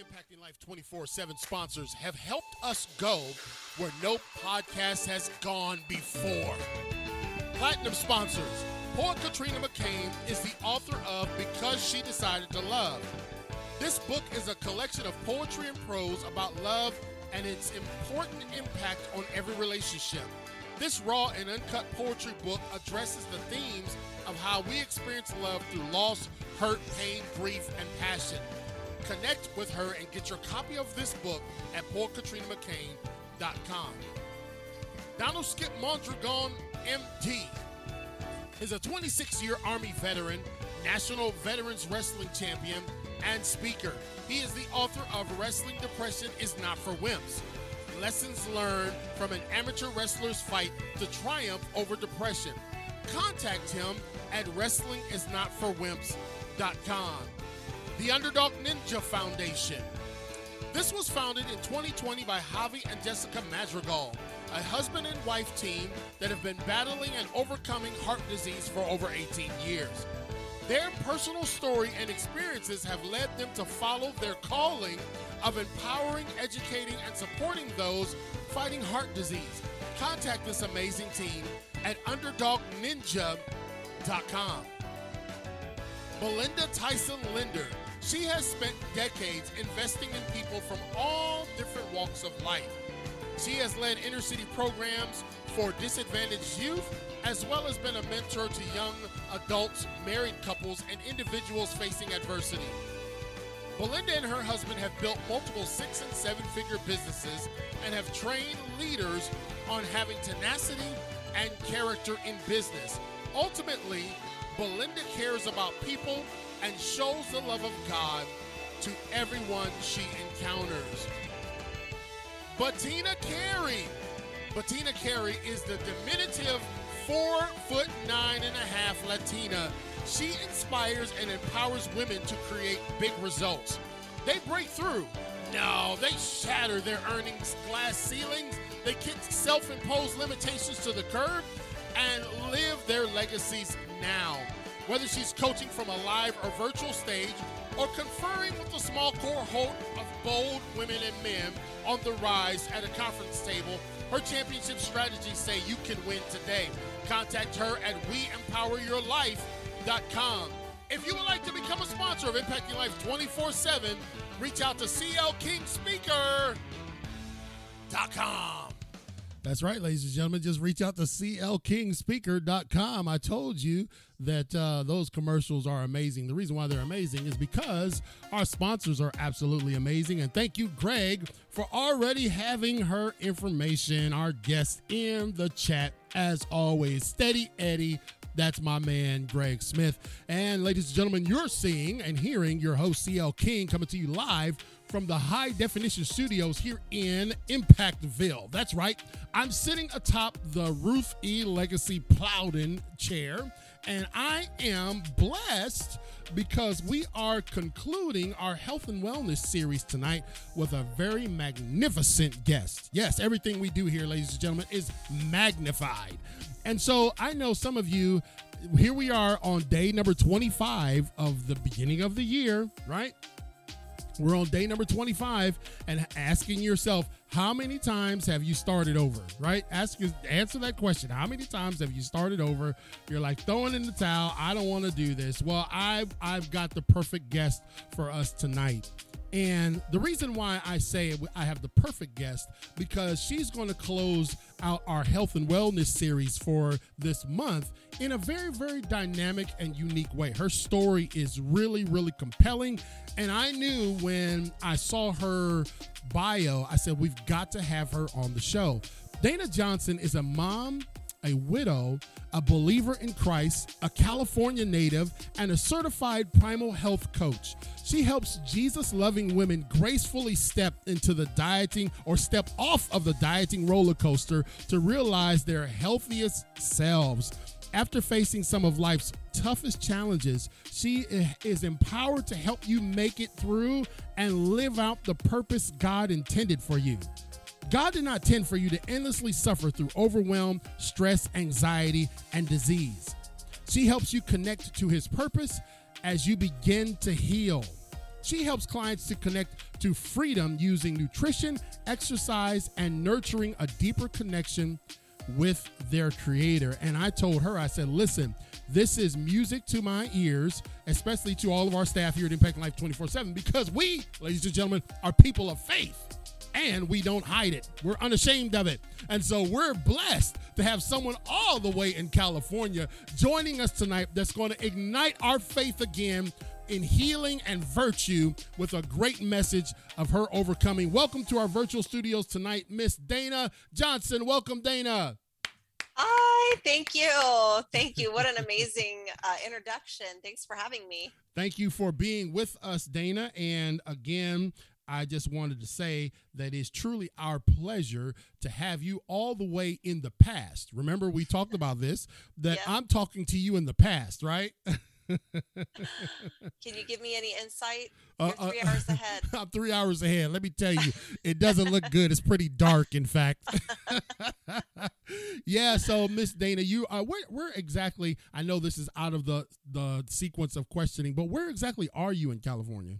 Impacting Life 24 7 sponsors have helped us go where no podcast has gone before. Platinum sponsors. Poet Katrina McCain is the author of Because She Decided to Love. This book is a collection of poetry and prose about love and its important impact on every relationship. This raw and uncut poetry book addresses the themes of how we experience love through loss, hurt, pain, grief, and passion. Connect with her and get your copy of this book at PoetKatrinaMcCain.com. Donald Skip Mondragon, MD, is a 26 year Army veteran, National Veterans Wrestling Champion, and speaker. He is the author of Wrestling Depression is Not for Wimps Lessons Learned from an Amateur Wrestler's Fight to Triumph Over Depression. Contact him at WrestlingIsNotForWimps.com. The Underdog Ninja Foundation. This was founded in 2020 by Javi and Jessica Madrigal, a husband and wife team that have been battling and overcoming heart disease for over 18 years. Their personal story and experiences have led them to follow their calling of empowering, educating, and supporting those fighting heart disease. Contact this amazing team at underdogninja.com. Belinda Tyson Linder. She has spent decades investing in people from all different walks of life. She has led inner city programs for disadvantaged youth, as well as been a mentor to young adults, married couples, and individuals facing adversity. Belinda and her husband have built multiple six and seven figure businesses and have trained leaders on having tenacity and character in business. Ultimately, Belinda cares about people and shows the love of God to everyone she encounters. Bettina Carey. Bettina Carey is the diminutive four foot nine and a half Latina. She inspires and empowers women to create big results. They break through. No, they shatter their earnings glass ceilings. They kick self imposed limitations to the curb and live their legacies now. Whether she's coaching from a live or virtual stage or conferring with a small cohort of bold women and men on the rise at a conference table, her championship strategies say you can win today. Contact her at weempoweryourlife.com. If you would like to become a sponsor of Impacting Life 24 7, reach out to CLKingspeaker.com. That's right, ladies and gentlemen. Just reach out to clkingspeaker.com. I told you that uh, those commercials are amazing. The reason why they're amazing is because our sponsors are absolutely amazing. And thank you, Greg, for already having her information, our guest in the chat. As always, Steady Eddie. That's my man, Greg Smith. And ladies and gentlemen, you're seeing and hearing your host, CL King, coming to you live from the high definition studios here in Impactville. That's right. I'm sitting atop the Ruth E. Legacy Plowden chair, and I am blessed because we are concluding our health and wellness series tonight with a very magnificent guest. Yes, everything we do here, ladies and gentlemen, is magnified. And so I know some of you, here we are on day number 25 of the beginning of the year, right? We're on day number 25 and asking yourself, how many times have you started over? Right? Ask answer that question. How many times have you started over? You're like throwing in the towel. I don't want to do this. Well, I've I've got the perfect guest for us tonight. And the reason why I say I have the perfect guest because she's going to close out our health and wellness series for this month in a very, very dynamic and unique way. Her story is really, really compelling. And I knew when I saw her bio, I said, we've got to have her on the show. Dana Johnson is a mom a widow, a believer in Christ, a California native, and a certified primal health coach. She helps Jesus loving women gracefully step into the dieting or step off of the dieting roller coaster to realize their healthiest selves. After facing some of life's toughest challenges, she is empowered to help you make it through and live out the purpose God intended for you. God did not intend for you to endlessly suffer through overwhelm, stress, anxiety, and disease. She helps you connect to his purpose as you begin to heal. She helps clients to connect to freedom using nutrition, exercise, and nurturing a deeper connection with their creator. And I told her, I said, listen, this is music to my ears, especially to all of our staff here at Impact Life 24 7, because we, ladies and gentlemen, are people of faith and we don't hide it. We're unashamed of it. And so we're blessed to have someone all the way in California joining us tonight that's going to ignite our faith again in healing and virtue with a great message of her overcoming. Welcome to our virtual studios tonight, Miss Dana Johnson. Welcome, Dana. Hi, thank you. Thank you. What an amazing uh, introduction. Thanks for having me. Thank you for being with us, Dana. And again, I just wanted to say that it's truly our pleasure to have you all the way in the past. Remember, we talked about this, that yeah. I'm talking to you in the past, right? Can you give me any insight? Uh, You're three uh, hours ahead. I'm three hours ahead. Let me tell you, it doesn't look good. It's pretty dark, in fact. yeah. So, Miss Dana, you uh, where where exactly? I know this is out of the the sequence of questioning, but where exactly are you in California?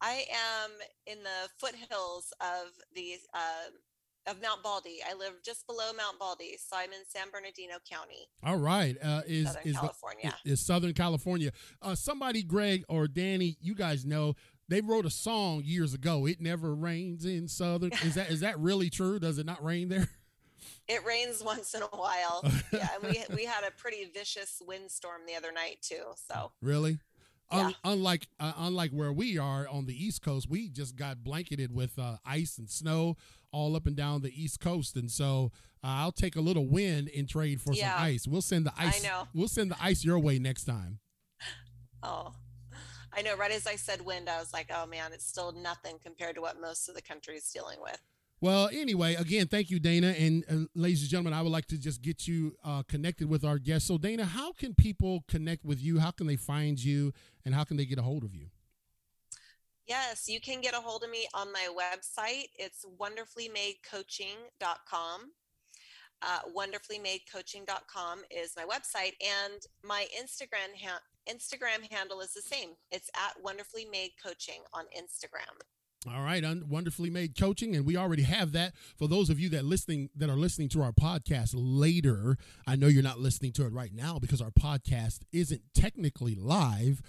I am in the foothills of the uh, of Mount Baldy. I live just below Mount Baldy, so I'm in San Bernardino County. All right, uh, is Southern is California the, is Southern California? Uh, somebody, Greg or Danny, you guys know they wrote a song years ago. It never rains in Southern. Is that is that really true? Does it not rain there? It rains once in a while. yeah, and we we had a pretty vicious windstorm the other night too. So really, yeah. unlike uh, unlike where we are on the East Coast, we just got blanketed with uh, ice and snow all up and down the East Coast, and so uh, I'll take a little wind in trade for yeah. some ice. We'll send the ice. I know. We'll send the ice your way next time. Oh, I know. Right as I said wind, I was like, oh man, it's still nothing compared to what most of the country is dealing with. Well, anyway, again, thank you, Dana. And uh, ladies and gentlemen, I would like to just get you uh, connected with our guest. So, Dana, how can people connect with you? How can they find you? And how can they get a hold of you? Yes, you can get a hold of me on my website. It's wonderfullymadecoaching.com. Uh, wonderfullymadecoaching.com is my website, and my Instagram ha- Instagram handle is the same. It's at Wonderfully Made Coaching on Instagram. All right, un- wonderfully made coaching, and we already have that. For those of you that listening that are listening to our podcast later, I know you're not listening to it right now because our podcast isn't technically live.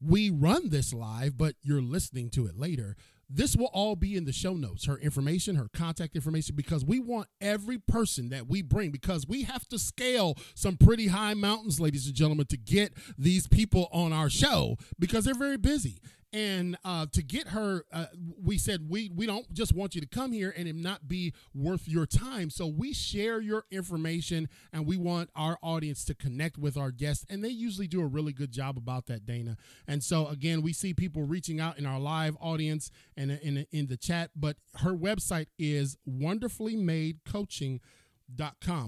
We run this live, but you're listening to it later. This will all be in the show notes, her information, her contact information, because we want every person that we bring, because we have to scale some pretty high mountains, ladies and gentlemen, to get these people on our show because they're very busy and uh, to get her uh, we said we we don't just want you to come here and it not be worth your time. So we share your information and we want our audience to connect with our guests. And they usually do a really good job about that dana. And so again we see people reaching out in our live audience and in, in, the chat but her website is wonderfullymadecoaching.com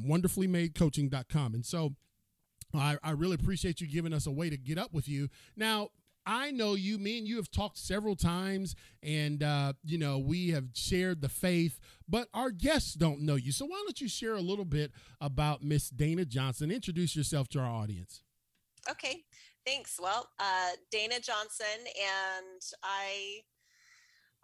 wonderfullymadecoaching.com and so I, I really appreciate you giving us a way to get up with you. Now, I know you. Me and you have talked several times, and uh, you know we have shared the faith. But our guests don't know you, so why don't you share a little bit about Miss Dana Johnson? Introduce yourself to our audience. Okay, thanks. Well, uh, Dana Johnson, and I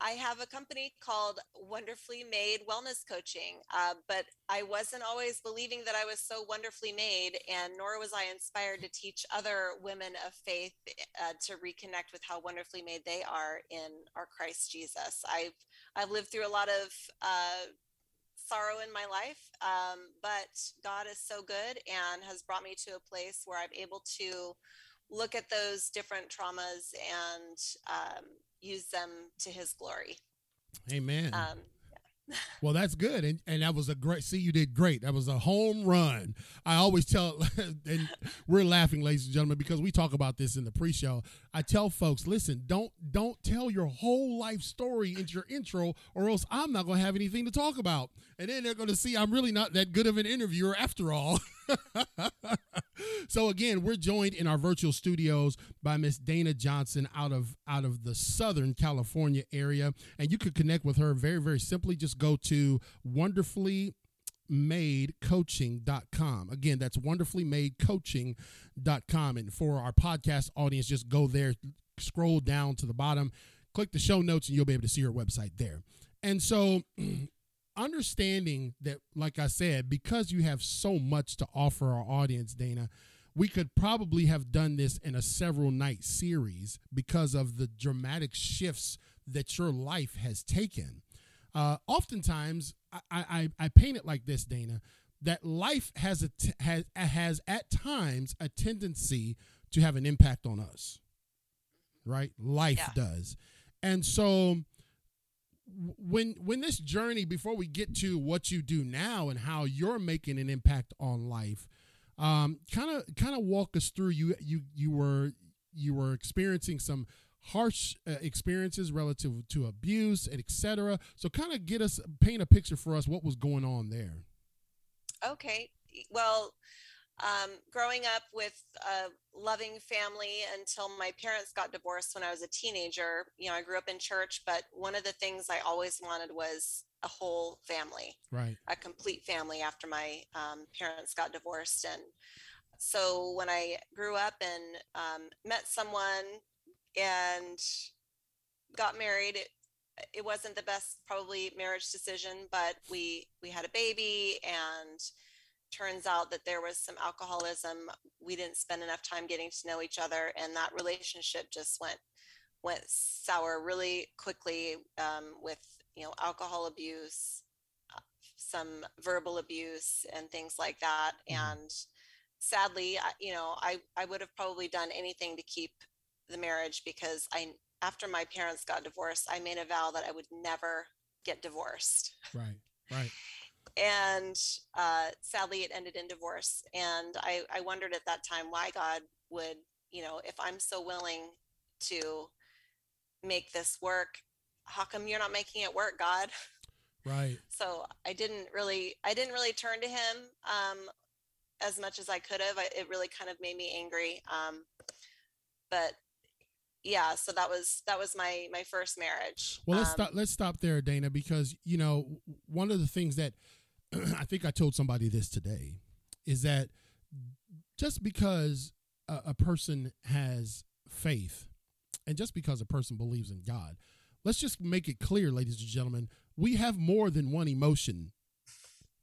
I have a company called Wonderfully Made Wellness Coaching, uh, but I wasn't always believing that I was so wonderfully made, and nor was I inspired to teach other women of faith uh, to reconnect with how wonderfully made they are in our Christ Jesus. I've I've lived through a lot of uh, sorrow in my life, um, but God is so good and has brought me to a place where I'm able to look at those different traumas and um, use them to his glory. Amen. Um, well, that's good, and and that was a great. See, you did great. That was a home run. I always tell, and we're laughing, ladies and gentlemen, because we talk about this in the pre-show. I tell folks, listen, don't don't tell your whole life story into your intro, or else I'm not going to have anything to talk about, and then they're going to see I'm really not that good of an interviewer after all. so again, we're joined in our virtual studios by Miss Dana Johnson out of out of the Southern California area, and you could connect with her very very simply. Just go to wonderfully coaching.com again that's wonderfully coaching.com and for our podcast audience just go there scroll down to the bottom, click the show notes, and you'll be able to see her website there. And so, understanding that, like I said, because you have so much to offer our audience, Dana, we could probably have done this in a several night series because of the dramatic shifts that your life has taken. Uh, oftentimes, I, I, I paint it like this, Dana, that life has a t- has has at times a tendency to have an impact on us. Right, life yeah. does, and so when when this journey before we get to what you do now and how you're making an impact on life kind of kind of walk us through you you you were you were experiencing some harsh uh, experiences relative to abuse and etc so kind of get us paint a picture for us what was going on there. Okay. Well um, growing up with a loving family until my parents got divorced when I was a teenager. You know, I grew up in church, but one of the things I always wanted was a whole family, right? A complete family after my um, parents got divorced. And so when I grew up and um, met someone and got married, it, it wasn't the best probably marriage decision, but we we had a baby and turns out that there was some alcoholism. We didn't spend enough time getting to know each other and that relationship just went went sour really quickly um, with you know alcohol abuse uh, some verbal abuse and things like that. Mm-hmm. and sadly you know i i would have probably done anything to keep the marriage because i after my parents got divorced i made a vow that i would never get divorced. Right right and uh, sadly it ended in divorce and I, I wondered at that time why god would you know if i'm so willing to make this work how come you're not making it work god? Right. So i didn't really i didn't really turn to him um, as much as i could have. I, it really kind of made me angry um, but yeah so that was that was my my first marriage well let's um, stop let's stop there dana because you know one of the things that I think I told somebody this today is that just because a, a, person has faith and just because a person believes in God, let's just make it clear, ladies and gentlemen, we have more than one emotion,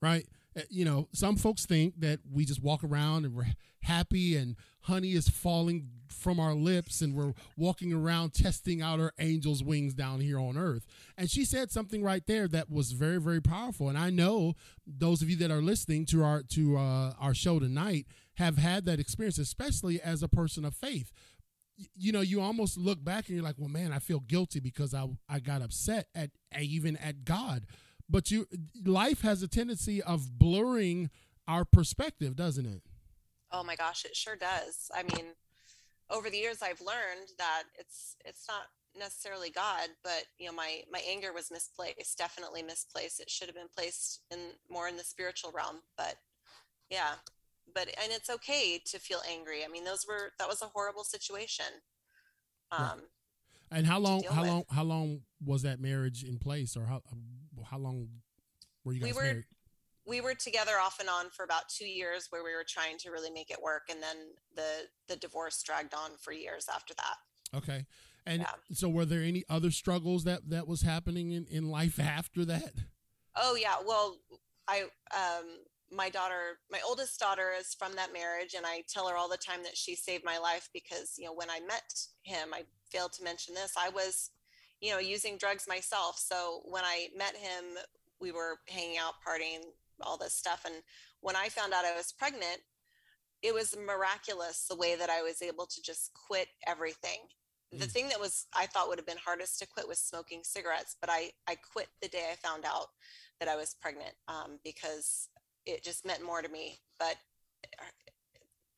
right? Eh, you know, some folks think that we just walk around and we're happy and honey is falling from our lips and we're walking around testing out our angel's wings down here on earth. And she said something right there that was very, very powerful. And I know those of you that are listening to our to uh, our show tonight have had that experience, especially as a person of faith. You know, you almost look back and you're like, well, man, I feel guilty because I, I got upset at even at God but you life has a tendency of blurring our perspective doesn't it? Oh my gosh it sure does. I mean over the years i've learned that it's it's not necessarily god but you know my my anger was misplaced definitely misplaced. It should have been placed in more in the spiritual realm but yeah. But and it's okay to feel angry. I mean those were that was a horrible situation um right. and how long how with. long how long was that marriage in place or how how long were you guys we were, married? We were together off and on for about two years, where we were trying to really make it work, and then the the divorce dragged on for years after that. Okay, and yeah. so were there any other struggles that that was happening in in life after that? Oh yeah, well, I um my daughter, my oldest daughter is from that marriage, and I tell her all the time that she saved my life because you know when I met him, I failed to mention this. I was you know, using drugs myself. So when I met him, we were hanging out, partying, all this stuff. And when I found out I was pregnant, it was miraculous the way that I was able to just quit everything. Mm. The thing that was I thought would have been hardest to quit was smoking cigarettes, but I I quit the day I found out that I was pregnant um, because it just meant more to me. But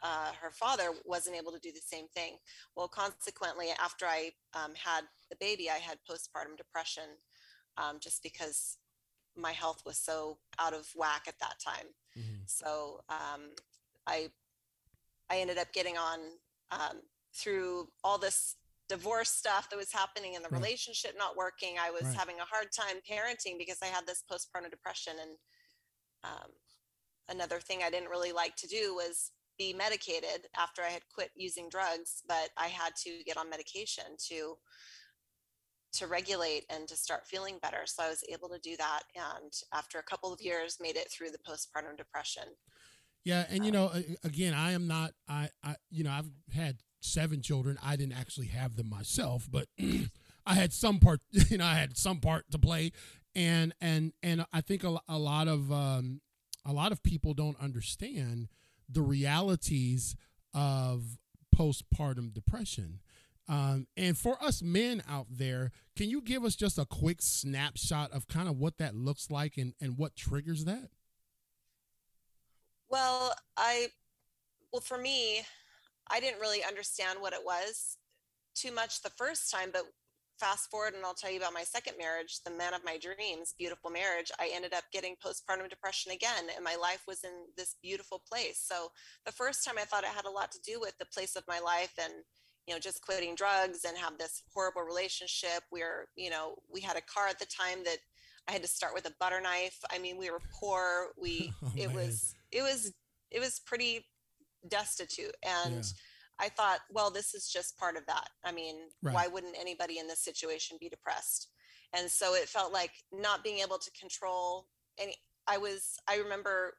uh, her father wasn't able to do the same thing. Well, consequently, after I um, had the baby, I had postpartum depression um, just because my health was so out of whack at that time. Mm-hmm. So um, I I ended up getting on um, through all this divorce stuff that was happening and the right. relationship not working. I was right. having a hard time parenting because I had this postpartum depression and um, another thing I didn't really like to do was be medicated after I had quit using drugs, but I had to get on medication to to regulate and to start feeling better. So I was able to do that and after a couple of years made it through the postpartum depression. Yeah, and you know, again, I am not I I you know, I've had seven children. I didn't actually have them myself, but I had some part, you know, I had some part to play and and and I think a, a lot of um a lot of people don't understand the realities of postpartum depression. Um, and for us men out there, can you give us just a quick snapshot of kind of what that looks like and, and what triggers that? Well, I, well, for me, I didn't really understand what it was too much the first time, but fast forward and I'll tell you about my second marriage, the man of my dreams, beautiful marriage, I ended up getting postpartum depression again and my life was in this beautiful place. So the first time I thought it had a lot to do with the place of my life and you know just quitting drugs and have this horrible relationship where you know we had a car at the time that I had to start with a butter knife. I mean, we were poor. We oh, it man. was it was it was pretty destitute and yeah I thought, well, this is just part of that. I mean, right. why wouldn't anybody in this situation be depressed? And so it felt like not being able to control any I was I remember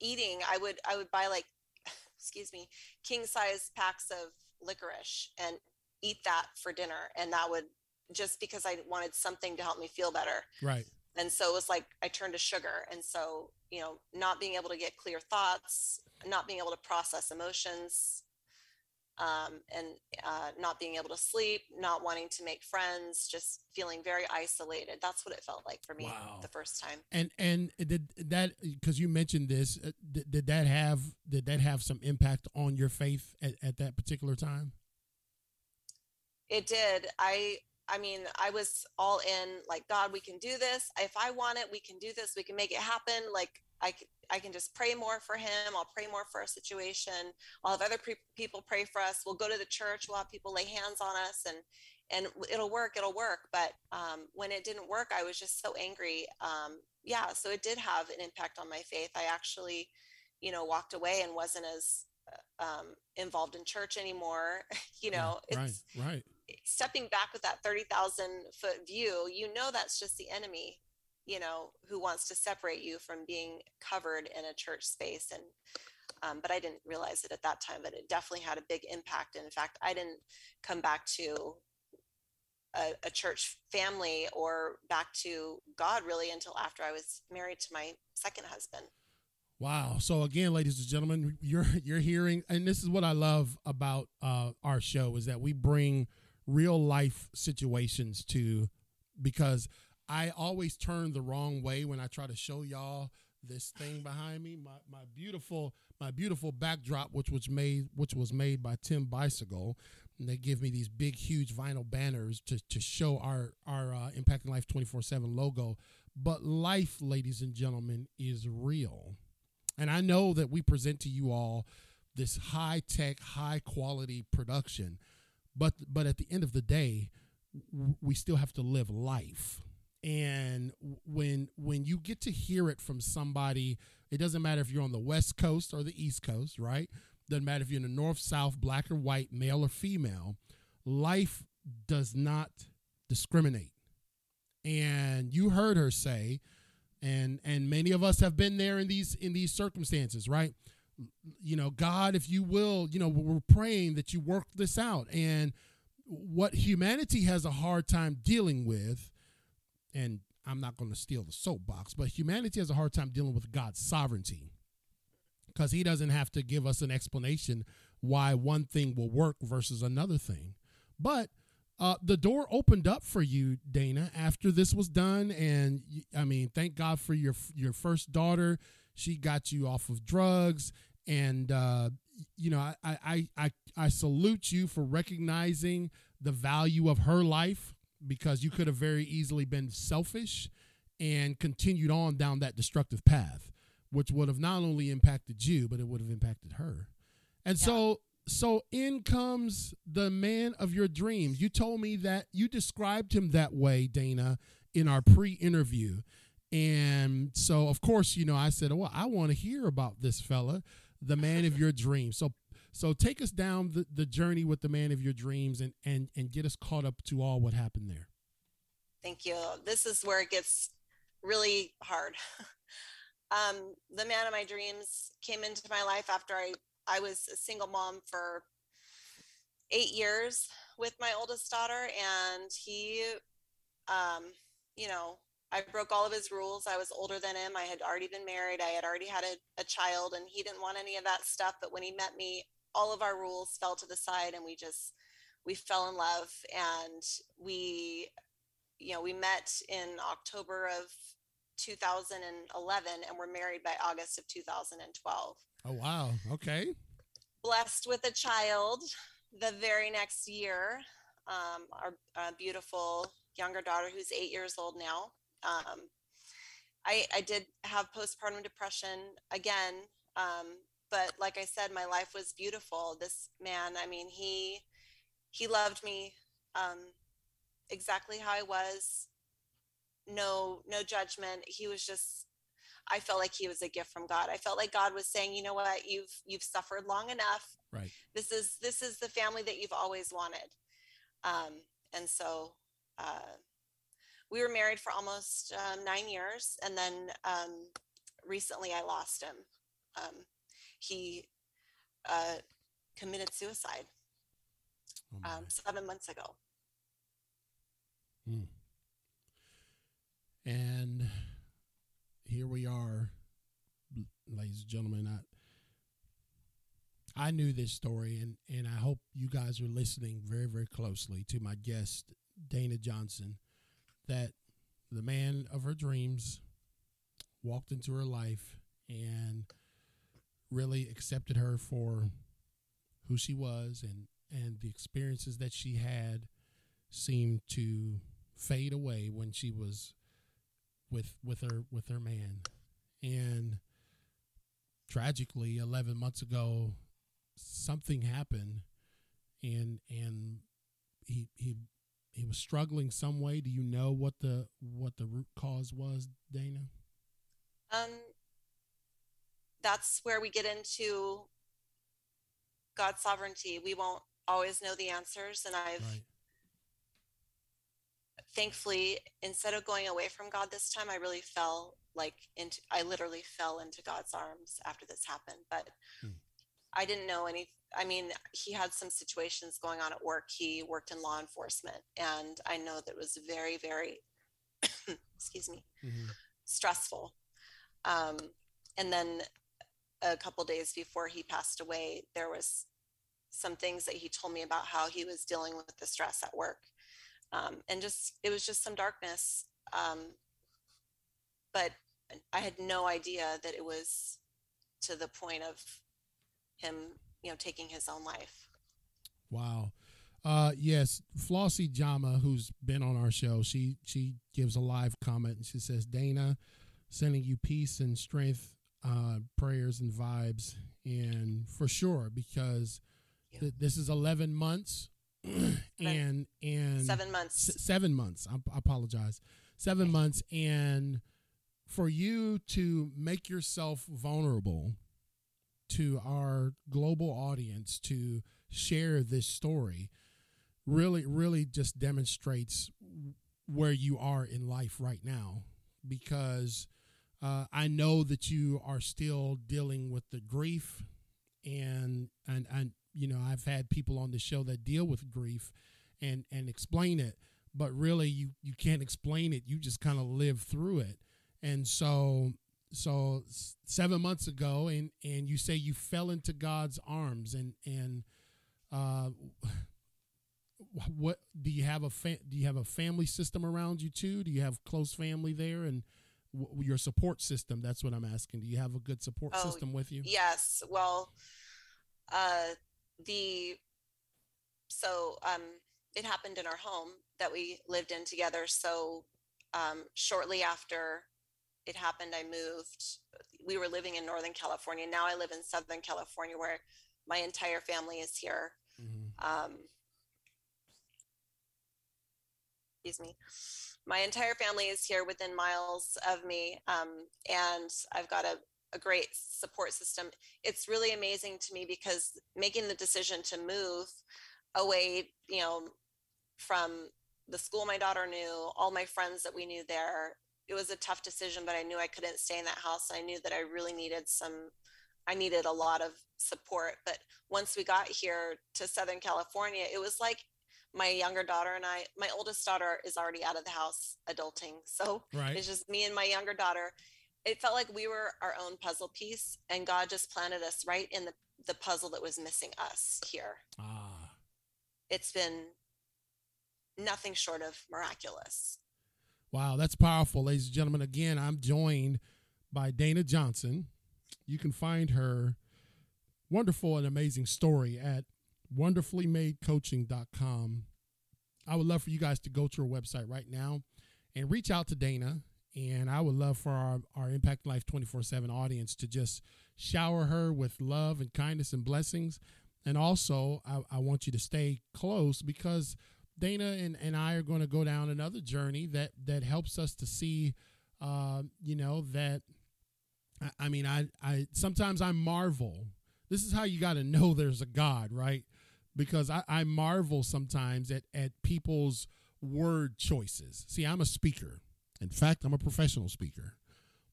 eating, I would I would buy like excuse me, king size packs of licorice and eat that for dinner and that would just because I wanted something to help me feel better. Right. And so it was like I turned to sugar. And so, you know, not being able to get clear thoughts, not being able to process emotions, um, and uh, not being able to sleep, not wanting to make friends, just feeling very isolated. That's what it felt like for me wow. the first time. And and did that because you mentioned this? Uh, did, did, that have did that have some impact on your faith at, at that particular time? It did. I I mean, I was all in like God. We can do this. If I want it, we can do this. We can make it happen. Like I, I can just pray more for him. I'll pray more for a situation. I'll have other pre- people pray for us. We'll go to the church. We'll have people lay hands on us and, and it'll work. It'll work. But um, when it didn't work, I was just so angry. Um, yeah. So it did have an impact on my faith. I actually, you know, walked away and wasn't as uh, um, involved in church anymore. you know, right, right. Stepping back with that 30,000 foot view, you know, that's just the enemy you know, who wants to separate you from being covered in a church space. And, um, but I didn't realize it at that time, but it definitely had a big impact. And in fact, I didn't come back to a, a, church family or back to God really until after I was married to my second husband. Wow. So again, ladies and gentlemen, you're you're hearing, and this is what I love about uh, our show is that we bring real life situations to because I always turn the wrong way when I try to show y'all this thing behind me. My my beautiful my beautiful backdrop, which was made which was made by Tim Bicycle. And they give me these big, huge vinyl banners to, to show our our uh, Impacting Life 24/7 logo. But life, ladies and gentlemen, is real, and I know that we present to you all this high tech, high quality production. But but at the end of the day, we still have to live life. And when when you get to hear it from somebody it doesn't matter if you're on the west coast or the east coast right? Doesn't matter if you're in the north south black or white male or female life does not discriminate. And you heard her say and and many of us have been there in these in these circumstances right you know god if you will you know we're praying that you work this out and what humanity has a hard time dealing with and I'm not going to steal the soapbox, but humanity has a hard time dealing with God's sovereignty because he doesn't have to give us an explanation why one thing will work versus another thing. But uh, the door opened up for you, Dana, after this was done, and I mean, thank God for your your first daughter. She got you off of drugs, and uh, you know, I, I I I salute you for recognizing the value of her life because you could have very easily been selfish and continued on down that destructive path, which would have not only impacted you, but it would have impacted her. And yeah. so so in comes the man of your dreams. You told me that you described him that way, Dana, in our pre-interview. And so of course, you know, I said, "Well, I want to hear about this fella." the man of your dreams. So so take us down the, the journey with the man of your dreams and and and get us caught up to all what happened there. Thank you. This is where it gets really hard. um, the man of my dreams came into my life after I I was a single mom for eight years with my oldest daughter, and he, um, you know, I broke all of his rules. I was older than him. I had already been married. I had already had a, a child, and he didn't want any of that stuff. But when he met me, all of our rules fell to the side, and we just we fell in love. And we, you know, we met in October of 2011, and we're married by August of 2012. Oh wow! Okay. Blessed with a child the very next year. Um, our uh, beautiful younger daughter, who's eight years old now, um, I, I did have postpartum depression again. Um, but like I said, my life was beautiful. This man, I mean, he, he loved me, um, exactly how I was. No, no judgment. He was just, I felt like he was a gift from God. I felt like God was saying, you know what, you've, you've suffered long enough. Right. This is, this is the family that you've always wanted. Um, and so, uh, we were married for almost um, nine years, and then um, recently I lost him. Um, he uh, committed suicide Oh, um, seven months ago. Hmm. And here we are, ladies and gentlemen. I I knew this story, and and I hope you guys are listening very very closely to my guest Dana Johnson. That the man of her dreams walked into her life and really accepted her for who she was and and the experiences that she had seemed to fade away when she was with with her with her man. And tragically 11 months ago something happened and and he he he was struggling some way do you know what the what the root cause was dana Um, that's where we get into God's sovereignty. We won't always know the answers, and I've right thankfully instead of going away from God this time, I really fell like into I literally fell into God's arms after this happened. But Hmm. I didn't know any I mean, he had some situations going on at work. He worked in law enforcement and I know that was very, very excuse me, Mhm. stressful. Um, and then a couple days before he passed away, there was some things that he told me about how he was dealing with the stress at work um, and just it was just some darkness um, but i had no idea that it was to the point of him you know taking his own life Wow. Uh yes, Flossie Jama, who's been on our show, she she gives a live comment and she says, Dana, sending you peace and strength, uh, prayers and vibes, and for sure because Yeah. th- this is eleven months, and and seven months S- seven months. I, I apologize. Seven months, and for you to make yourself vulnerable to our global audience to share this story really, really just demonstrates where you are in life right now. Because uh, I know that you are still dealing with the grief, and and and you know I've had people on the show that deal with grief and and explain it but really you you can't explain it you just kind of live through it and so so seven months ago and and you say you fell into god's arms and and uh what do you have a fa- do you have a family system around you too? Do you have close family there? And w- your support system that's what i'm asking. Do you have a good support Oh, system with you? yes. Well uh the so um it happened in our home that we lived in together. So um shortly after it happened i moved we were living in northern california now i live in southern california where my entire family is here Mhm. um excuse me my entire family is here within miles of me um and i've got a a great support system. It's really amazing to me because making the decision to move away, you know, from the school my daughter knew, all my friends that we knew there, it was a tough decision, but I knew I couldn't stay in that house. I knew that I really needed some, I needed a lot of support. But once we got here to Southern California, it was like my younger daughter and I, my oldest daughter is already out of the house adulting. So right. it's just me and my younger daughter. It felt like we were our own puzzle piece and God just planted us right in the, the puzzle that was missing us here. Ah. It's been nothing short of miraculous. Wow, that's powerful, ladies and gentlemen. Again, I'm joined by Dana Johnson. You can find her wonderful and amazing story at wonderfullymadecoaching.com. I would love for you guys to go to her website right now and reach out to Dana. And I would love for our, our Impact Life 24 7 audience to just shower her with love and kindness and blessings. And also, I, I want you to stay close because Dana and, and I are going to go down another journey that, that helps us to see, uh, you know, that I, I mean, I, I sometimes I marvel. This is how you got to know there's a God, right? because I, I marvel sometimes at, at people's word choices. See, I'm a speaker. In fact, I'm a professional speaker.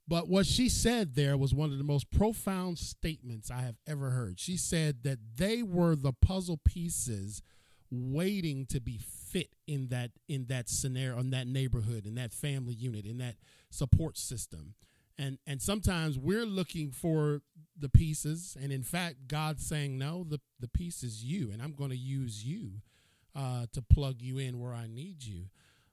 But what she said there was one of the most profound statements I have ever heard. She said that they were the puzzle pieces waiting to be fit in that in that scenario in that neighborhood in that family unit in that support system. And and sometimes we're looking for the pieces and in fact god's saying no the the piece is you and i'm going to use you uh, to plug you in where i need you.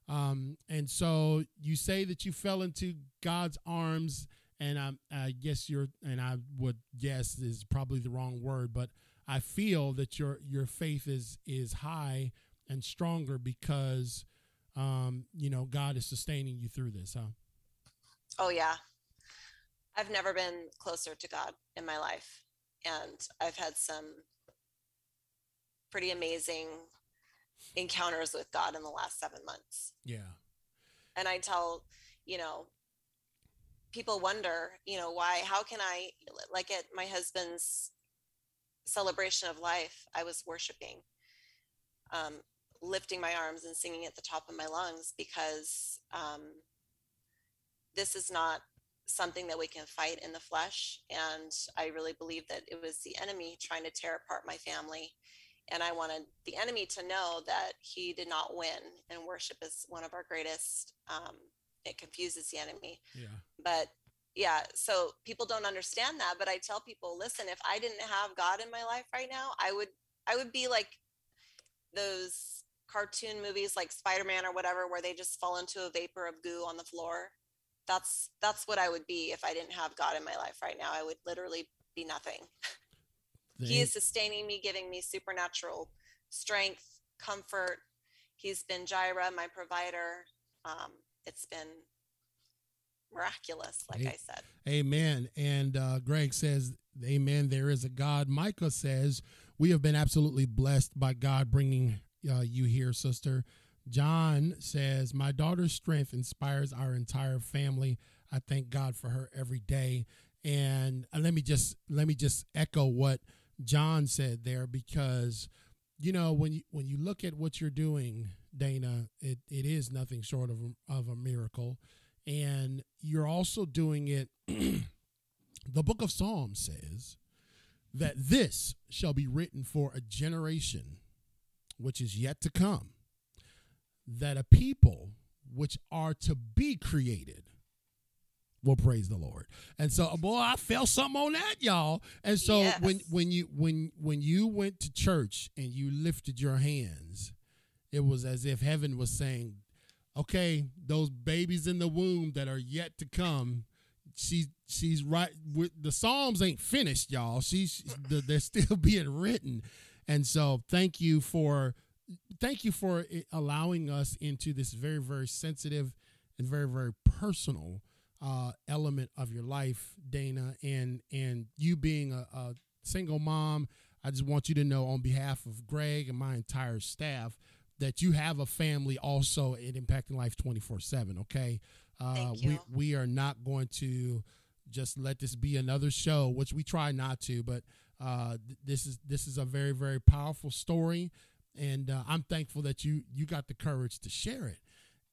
Um, and so you say that you fell into god's arms and I, I guess you're and i would guess is probably the wrong word but i feel that your your faith is is high and stronger because um, you know god is sustaining you through this huh oh yeah I've never been closer to God in my life. And I've had some pretty amazing encounters with God in the last seven months. Yeah. And I tell, you know, people wonder, you know, why, how can I, like at my husband's celebration of life, I was worshiping, um, lifting my arms and singing at the top of my lungs because um, this is not something that we can fight in the flesh. And I really believe that it was the enemy trying to tear apart my family. And I wanted the enemy to know that he did not win. And worship is one of our greatest, um, it confuses the enemy. Yeah. But yeah, so people don't understand that. But I tell people, listen, if I didn't have God in my life right now, I would, I would be like those cartoon movies like Spider-Man or whatever, where they just fall into a vapor of goo on the floor that's that's what I would be if I didn't have God in my life right now. I would literally be nothing. he is sustaining me, giving me supernatural strength, comfort. He's been Jireh, my provider. Um, it's been miraculous, like I said. Amen. And uh, Greg says, Amen. There is a God. Micah says, We have been absolutely blessed by God bringing uh, you here, sister. John says, My daughter's strength inspires our entire family. I thank God for her every day. And uh, let me just let me just echo what John said there because you know when you when you look at what you're doing, Dana, it, it is nothing short of a, of a miracle. And you're also doing it the book of Psalms says that this shall be written for a generation which is yet to come that a people which are to be created will praise the Lord. And so boy, I felt something on that, y'all. And so yes. when when you when when you went to church and you lifted your hands, it was as if heaven was saying, Okay, those babies in the womb that are yet to come, she she's right with the Psalms ain't finished, y'all. She's they're still being written. And so thank you for thank you for allowing us into this very, very sensitive and very, very personal uh, element of your life, Dana, and and you being a, a, single mom. I just want you to know, on behalf of Greg and my entire staff, that you have a family also at Impacting Life twenty four seven. Okay, uh, we we are not going to just let this be another show, which we try not to, but uh, this is this is a very very powerful story, and uh, I'm thankful that you you got the courage to share it.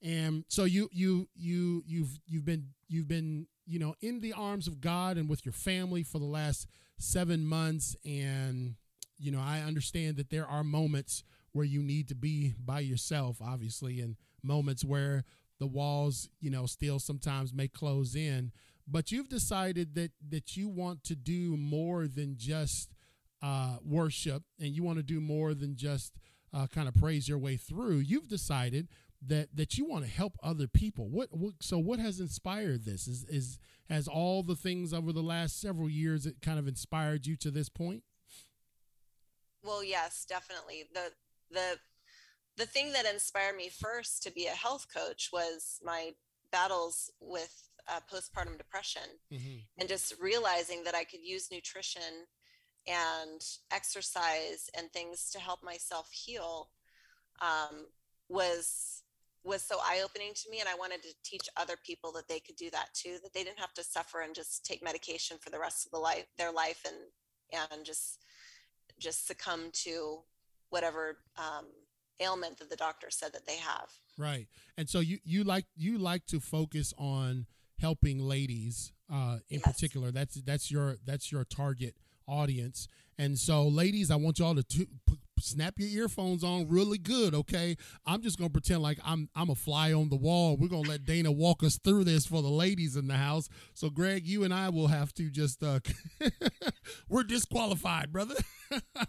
And so you you you you've you've been you've been you know in the arms of God and with your family for the last seven months, and you know I understand that there are moments where you need to be by yourself, obviously, and moments where the walls you know still sometimes may close in. But you've decided that that you want to do more than just uh, worship and you want to do more than just uh, kind of praise your way through. You've decided that that you want to help other people. What, what so what has inspired this? Is is has all the things over the last several years that kind of inspired you to this point? Well yes definitely. The the the thing that inspired me first to be a health coach was my battles with uh, postpartum depression mm-hmm. and just realizing that I could use nutrition and exercise and things to help myself heal um, was was so eye-opening to me and i wanted to teach other people that they could do that too that they didn't have to suffer and just take medication for the rest of the life their life and and just just succumb to whatever um, ailment that the doctor said that they have right and so you you like you like to focus on helping ladies uh, in yes. particular. That's that's your that's your target audience. And so, ladies, I want y'all to t- snap your earphones on really good, okay? I'm just gonna pretend like I'm I'm a fly on the wall. We're gonna let Dana walk us through this for the ladies in the house. So, Greg, you and I will have to just uh, we're disqualified, brother.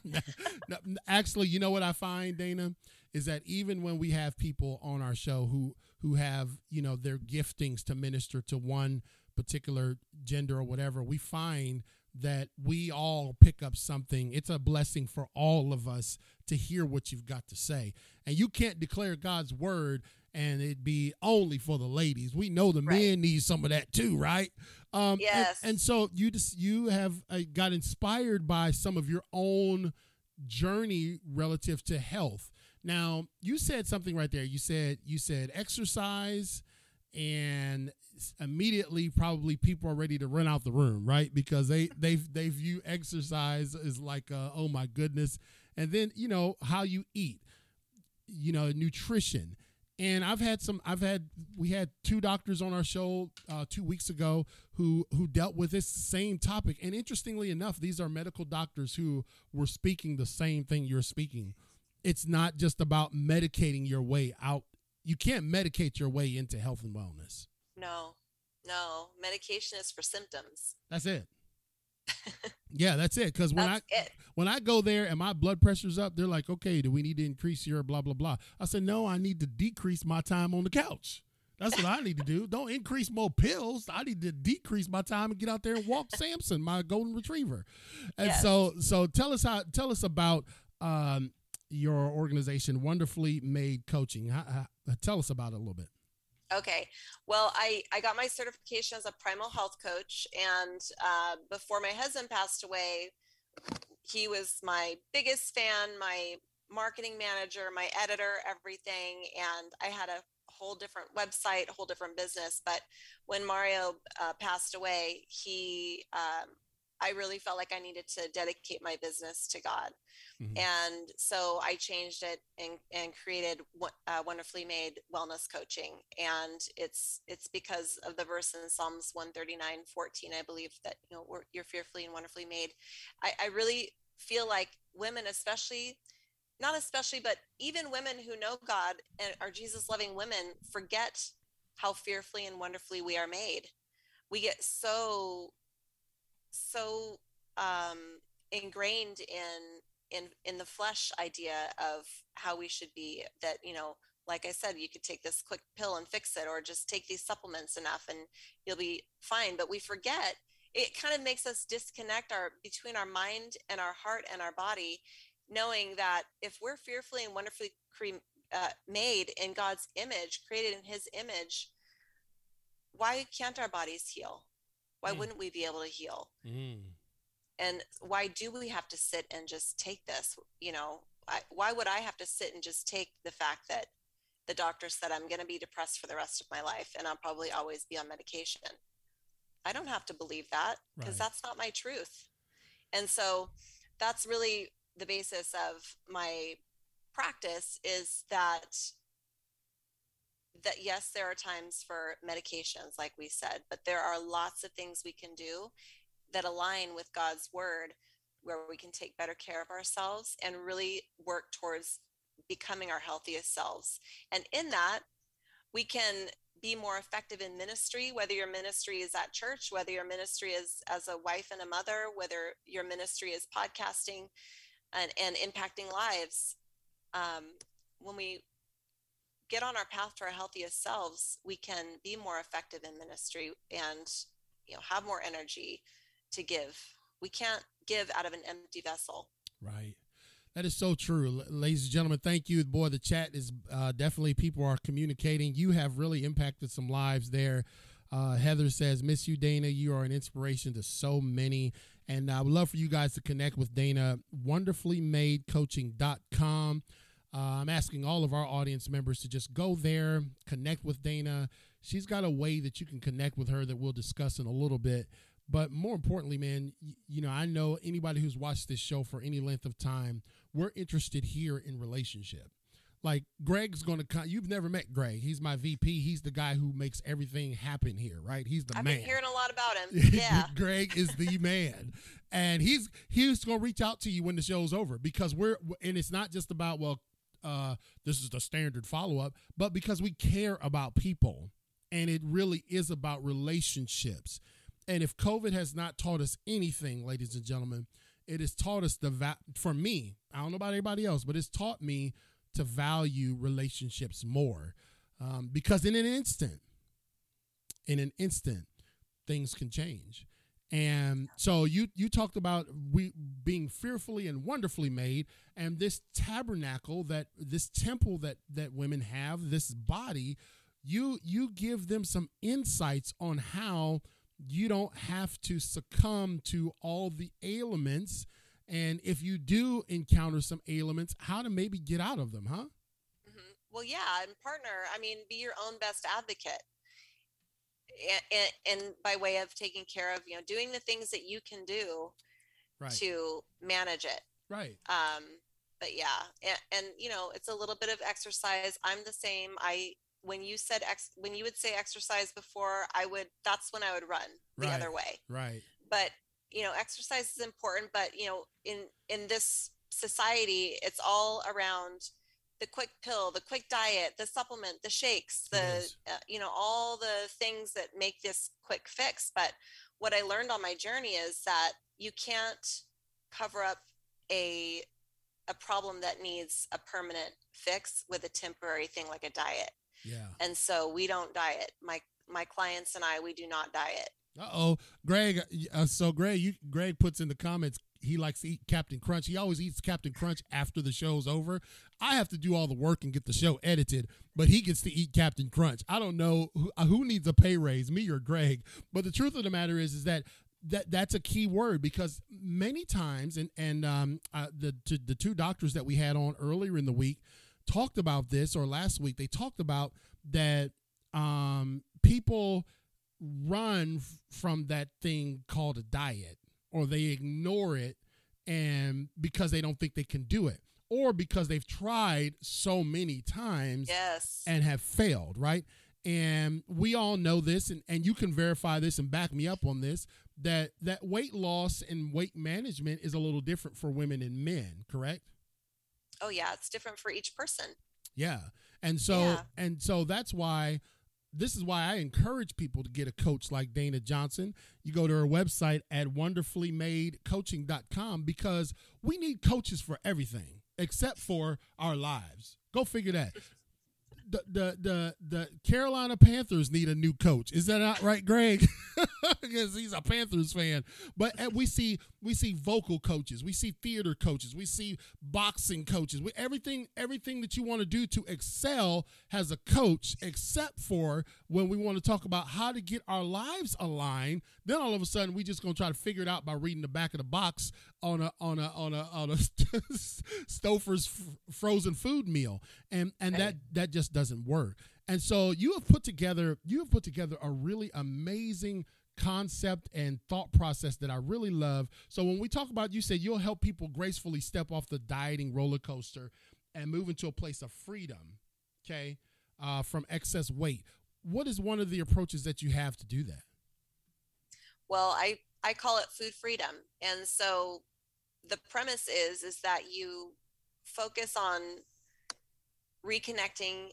Actually, you know what I find, Dana, is that even when we have people on our show who who have you know their giftings to minister to one particular gender or whatever we find that we all pick up something it's a blessing for all of us to hear what you've got to say and you can't declare god's word and it be only for the ladies we know the right. men need some of that too right um yes. and, and so you just you have uh, got inspired by some of your own journey relative to health now, you said something right there. You said you said exercise and immediately probably people are ready to run out the room, right? Because they they they view exercise as like uh, oh my goodness. And then, you know, how you eat. You know, nutrition. And I've had some I've had we had two doctors on our show uh, 2 weeks ago who who dealt with this same topic. And interestingly enough, these are medical doctors who were speaking the same thing you're speaking it's not just about medicating your way out. You can't medicate your way into health and wellness. No, no. Medication is for symptoms. That's it. yeah, that's it. Because when I it. when I go there and my blood pressure's up, they're like, "Okay, do we need to increase your blah blah blah?" I said, "No, I need to decrease my time on the couch. That's what I need to do. Don't increase more pills. I need to decrease my time and get out there and walk Samson, my golden retriever." And yes. so, so tell us how tell us about um, your organization, Wonderfully Made Coaching. How, how, tell us about it a little bit. Okay. Well, I, I got my certification as a primal health coach. And uh, before my husband passed away, he was my biggest fan, my marketing manager, my editor, everything. And I had a whole different website, a whole different business. But when Mario uh, passed away, he, um, I really felt like I needed to dedicate my business to God. Mm-hmm. And so I changed it and, and created uh, wonderfully made wellness coaching. And it's, it's because of the verse in Psalms 139, 14, I believe that, you know, you're fearfully and wonderfully made. I, I really feel like women, especially, not especially, but even women who know God and are Jesus loving women forget how fearfully and wonderfully we are made. We get so so um, ingrained in in in the flesh idea of how we should be that you know like i said you could take this quick pill and fix it or just take these supplements enough and you'll be fine but we forget it kind of makes us disconnect our between our mind and our heart and our body knowing that if we're fearfully and wonderfully cre- uh, made in god's image created in his image why can't our bodies heal why mm. wouldn't we be able to heal? Mm. And why do we have to sit and just take this? You know, I, why would I have to sit and just take the fact that the doctor said I'm going to be depressed for the rest of my life and I'll probably always be on medication? I don't have to believe that because Right. that's not my truth. And so that's really the basis of my practice is that that yes there are times for medications like we said but there are lots of things we can do that align with God's word where we can take better care of ourselves and really work towards becoming our healthiest selves. And in that we can be more effective in ministry whether your ministry is at church whether your ministry is as a wife and a mother whether your ministry is podcasting and, and impacting lives. Um, when we get on our path to our healthiest selves we can be more effective in ministry and you know have more energy to give we can't give out of an empty vessel Right. That is so true. Ladies and gentlemen, thank you. Boy, the chat is uh, definitely people are communicating. You have really impacted some lives there. Uh, Heather says, Miss you, Dana. You are an inspiration to so many. And I would love for you guys to connect with Dana, wonderfullymadecoaching.com. Uh, I'm asking all of our audience members to just go there, connect with Dana. She's got a way that you can connect with her that we'll discuss in a little bit. But more importantly, man, y- you know, I know anybody who's watched this show for any length of time, we're interested here in relationship. Like Greg's going to come. You've never met Greg. He's my VP. He's the guy who makes everything happen here, right? He's the i've man. been hearing a lot about him yeah Greg is the man. And he's he's gonna reach out to you when the show's over because we're and it's not just about well, uh, this is the standard follow up, but because we care about people, and it really is about relationships. And if COVID has not taught us anything, ladies and gentlemen, it has taught us the va- for me. I don't know about anybody else, but it's taught me to value relationships more um, because in an instant, in an instant, things can change. And so you you talked about we being fearfully and wonderfully made, and this tabernacle that this temple that that women have, this body, you you give them some insights on how you don't have to succumb to all the ailments, and if you do encounter some ailments, how to maybe get out of them, huh? Mhm. Well, yeah, and partner, I mean, be your own best advocate. And, and by way of taking care of, you know, doing the things that you can do Right. to manage it. Right. Um, but yeah, and, and you know, it's a little bit of exercise. I'm the same. I when you said ex when you would say exercise before, I would that's when I would run the Right. other way. Right. but you know exercise is important but you know in in this society it's all around the quick pill the quick diet the supplement the shakes the uh, you know all the things that make this quick fix but what i learned on my journey is that you can't cover up a a problem that needs a permanent fix with a temporary thing like a diet Yeah. and so we don't diet my my clients and i we do not diet Uh oh, Greg. Uh, so Greg, you Greg puts in the comments he likes to eat Captain Crunch. He always eats Captain Crunch after the show's over. I have to do all the work and get the show edited, but he gets to eat Captain Crunch. I don't know who, uh, who needs a pay raise, me or Greg. But the truth of the matter is, is that that that's a key word because many times, and and um, uh, the to, the two doctors that we had on earlier in the week talked about this, or last week they talked about that um, people run f- from that thing called a diet or they ignore it and because they don't think they can do it or because they've tried so many times yes. and have failed right? And we all know this and, and you can verify this and back me up on this that that weight loss and weight management is a little different for women and men correct oh yeah it's different for each person yeah. And so Yeah. and so that's why this is why I encourage people to get a coach like Dana Johnson. You go to her website at wonderfullymadecoaching.com because we need coaches for everything except for our lives. Go figure that. The, the the the Carolina Panthers need a new coach. Is that not right, Greg? because he's a Panthers fan. But we see we see vocal coaches, we see theater coaches, we see boxing coaches. We, everything everything that you want to do to excel has a coach, except for when we want to talk about how to get our lives aligned. Then all of a sudden we just gonna try to figure it out by reading the back of the box on a on a on a on a Stouffer's f- frozen food meal, and and that that just doesn't work. And so you have put together you have put together a really amazing concept and thought process that I really love. So when we talk about, you said you'll help people gracefully step off the dieting roller coaster and move into a place of freedom, okay, uh, from excess weight. What is one of the approaches that you have to do that? Well, I I call it food freedom, and so the premise is is that you focus on reconnecting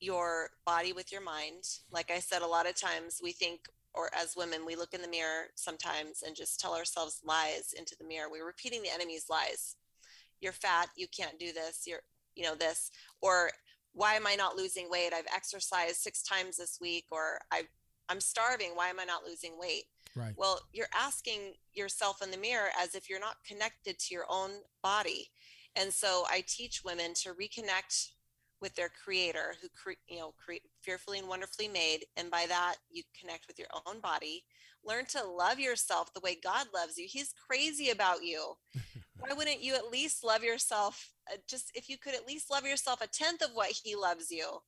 your body with your mind. Like I said, a lot of times we think, or as women, we look in the mirror sometimes and just tell ourselves lies into the mirror. We're repeating the enemy's lies. You're fat. You can't do this. You're, you know, this. Or why am I not losing weight? I've exercised six times this week, or I, I'm starving. Why am I not losing weight? Right. Well, you're asking yourself in the mirror as if you're not connected to your own body. And so I teach women to reconnect with their creator who cre- you know cre- fearfully and wonderfully made and by that you connect with your own body. Learn to love yourself the way god loves you. He's crazy about you. Why wouldn't you at least love yourself uh, just if you could at least love yourself a tenth of what he loves you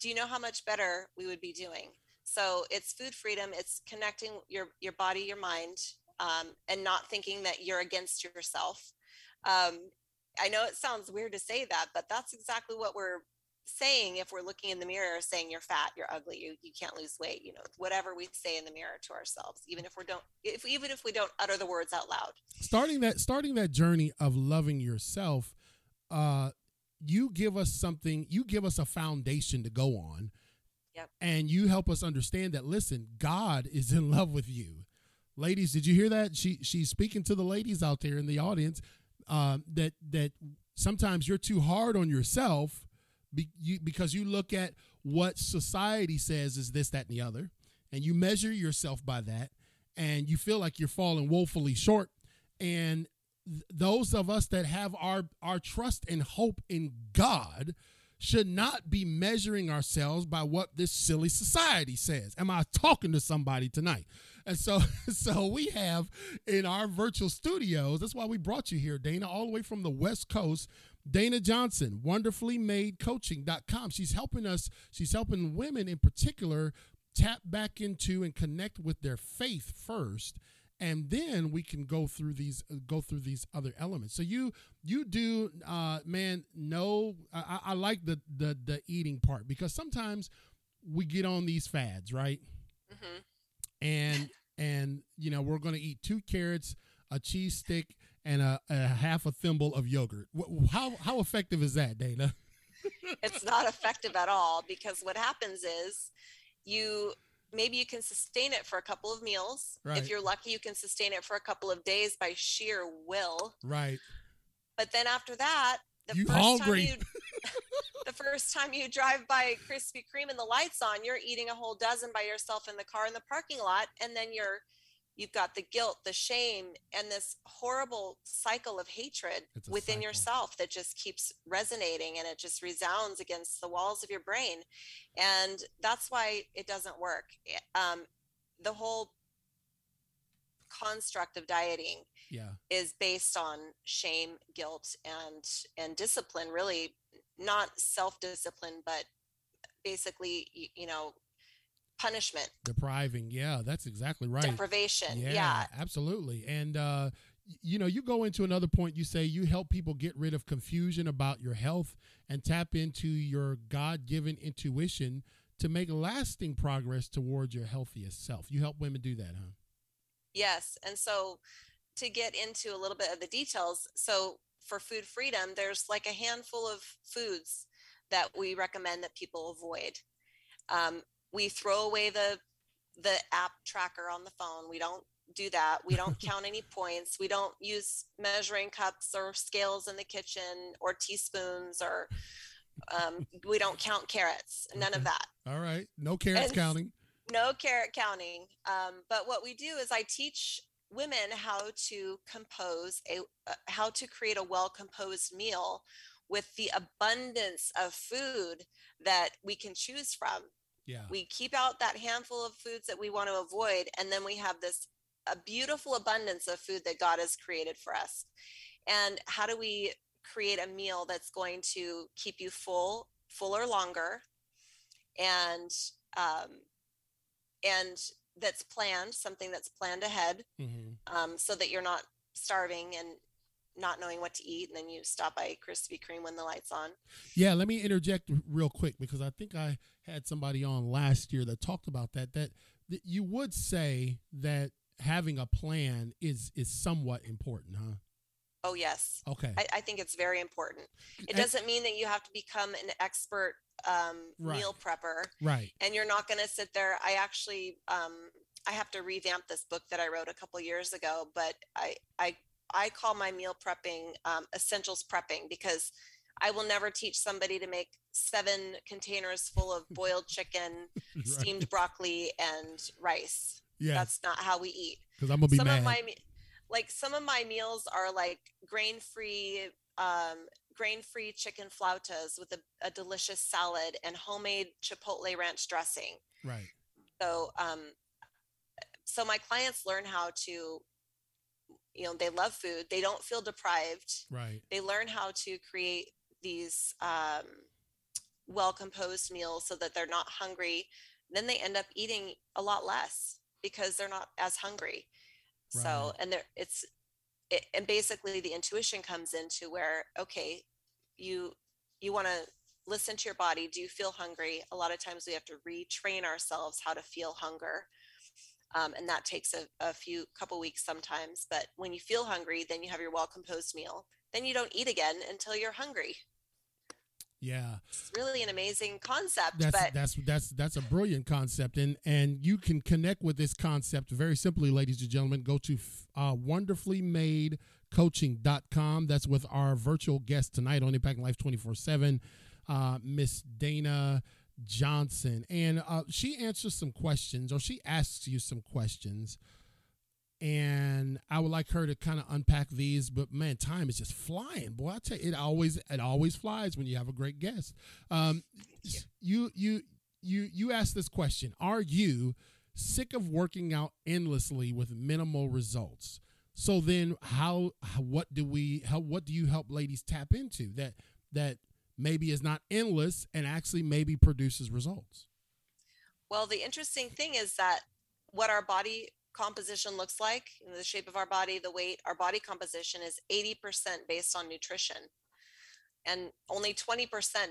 do you know how much better we would be doing? So it's food freedom. It's connecting your your body your mind um, and not thinking that you're against yourself. Um, I know it sounds weird to say that, but that's exactly what we're saying if we're looking in the mirror saying you're fat you're ugly you, you can't lose weight you know whatever we say in the mirror to ourselves even if we don't if even if we don't utter the words out loud. Starting that starting that journey of loving yourself uh you give us something you give us a foundation to go on. Yep. and you help us understand that listen god is in love with you. Ladies did you hear that? She she's speaking to the ladies out there in the audience uh, that that sometimes you're too hard on yourself be, you, because you look at what society says is this, that, and the other, and you measure yourself by that, and you feel like you're falling woefully short. And th- those of us that have our our trust and hope in God should not be measuring ourselves by what this silly society says. Am I talking to somebody tonight? And so, so we have in our virtual studios. That's why we brought you here, Dana, all the way from the West Coast. Dana Johnson, wonderfully made coaching.com. She's helping us, she's helping women in particular tap back into and connect with their faith first and then we can go through these go through these other elements so you you do uh man no i, I like the the the eating part because sometimes we get on these fads right mm-hmm. And and you know we're going to eat two carrots, a cheese stick, and a, a half a thimble of yogurt. How how effective is that, Dana? it's not effective at all because what happens is you maybe you can sustain it for a couple of meals. Right. If you're lucky, you can sustain it for a couple of days by sheer will. Right. But then after that, the you first hungry. time you the first time you drive by Krispy Kreme and the lights on, you're eating a whole dozen by yourself in the car in the parking lot, and then you're you've got the guilt, the shame, and this horrible cycle of hatred within cycle. yourself that just keeps resonating and it just resounds against the walls of your brain. And that's why it doesn't work. Um, the whole construct of dieting yeah. is based on shame, guilt, and and discipline. Really, not self discipline, but basically, you know, punishment, depriving. Yeah, that's exactly right. Deprivation. Yeah, yeah. absolutely. And uh, you know, you go into another point. You say you help people get rid of confusion about your health and tap into your God given intuition to make lasting progress towards your healthiest self. You help women do that, huh? Yes. And so to get into a little bit of the details, so for food freedom, there's like a handful of foods that we recommend that people avoid. Um, we throw away the the app tracker on the phone. We don't do that. We don't count any points. We don't use measuring cups or scales in the kitchen or teaspoons or um, we don't count carrots. None okay. of that. All right. No carrots and counting no carrot counting. Um, but what we do is I teach women how to compose a uh, how to create a well composed meal with the abundance of food that we can choose from. Yeah. We keep out that handful of foods that we want to avoid and then we have this a beautiful abundance of food that God has created for us. And how do we create a meal that's going to keep you full, fuller longer, and um, and that's planned, something that's planned ahead, Mm-hmm. um, so that you're not starving and not knowing what to eat, and then you stop by Krispy Kreme when the lights on. Yeah, let me interject real quick because I think I had somebody on last year that talked about that. That, that you would say that having a plan is is somewhat important, huh? Oh yes, Okay. I, I think it's very important. It doesn't mean that you have to become an expert um, Right. meal prepper, right. and you're not going to sit there. I actually, um, I have to revamp this book that I wrote a couple years ago, but I, I, I call my meal prepping um, essentials prepping because I will never teach somebody to make seven containers full of boiled chicken, Right. steamed broccoli, and rice. Yeah, That's not how we eat. because I'm gonna be some mad. of my like some of my meals are like grain free um, grain free chicken flautas with a, a delicious salad and homemade chipotle ranch dressing. Right. so um, so my clients learn how to you know they love food. They don't feel deprived. Right. they learn how to create these um, well composed meals so that they're not hungry. Then they end up eating a lot less because they're not as hungry so and there it's it, and basically the intuition comes into where okay you you want to listen to your body. Do you feel hungry? A lot of times we have to retrain ourselves how to feel hunger. Um, and that takes a, a few couple weeks sometimes. But when you feel hungry then you have your well composed meal. Then you don't eat again until you're hungry Yeah. it's really an amazing concept That's but that's that's that's a brilliant concept, and and you can connect with this concept very simply, ladies and gentlemen. Go to uh, wonderfullymadecoaching.com. That's with our virtual guest tonight on Impacting Life twenty four seven, uh, Miss Dana Johnson, and uh, she answers some questions, or she asks you some questions. And I would like her to kind of unpack these, but man, time is just flying, boy. I tell you, it always it always flies when you have a great guest. Um, you you you you ask this question are you sick of working out endlessly with minimal results so then how, how what do we how what do you help ladies tap into that that maybe is not endless and actually maybe produces results Well, the interesting thing is that what our body composition looks like, you know, the shape of our body, the weight, our body composition is 80% based on nutrition and only 20%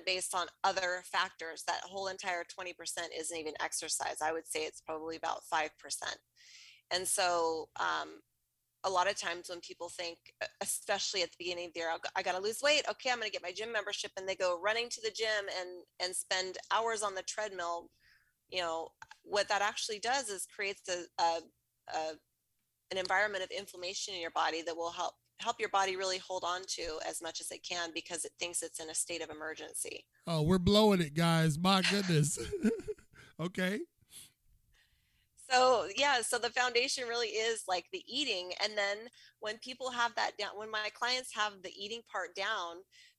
based on other factors. That whole entire 20% isn't even exercise. I would say it's probably about 5%. And so, um, a lot of times when people think, especially at the beginning of the year, "I'll I got to lose weight. Okay, I'm going to get my gym membership, and they go running to the gym and and spend hours on the treadmill you know what that actually does is creates a, a, a an environment of inflammation in your body that will help help your body really hold on to as much as it can because it thinks it's in a state of emergency. Oh we're blowing it guys. My goodness. Okay. So yeah so the foundation really is like the eating. And then when people have that down when my clients have the eating part down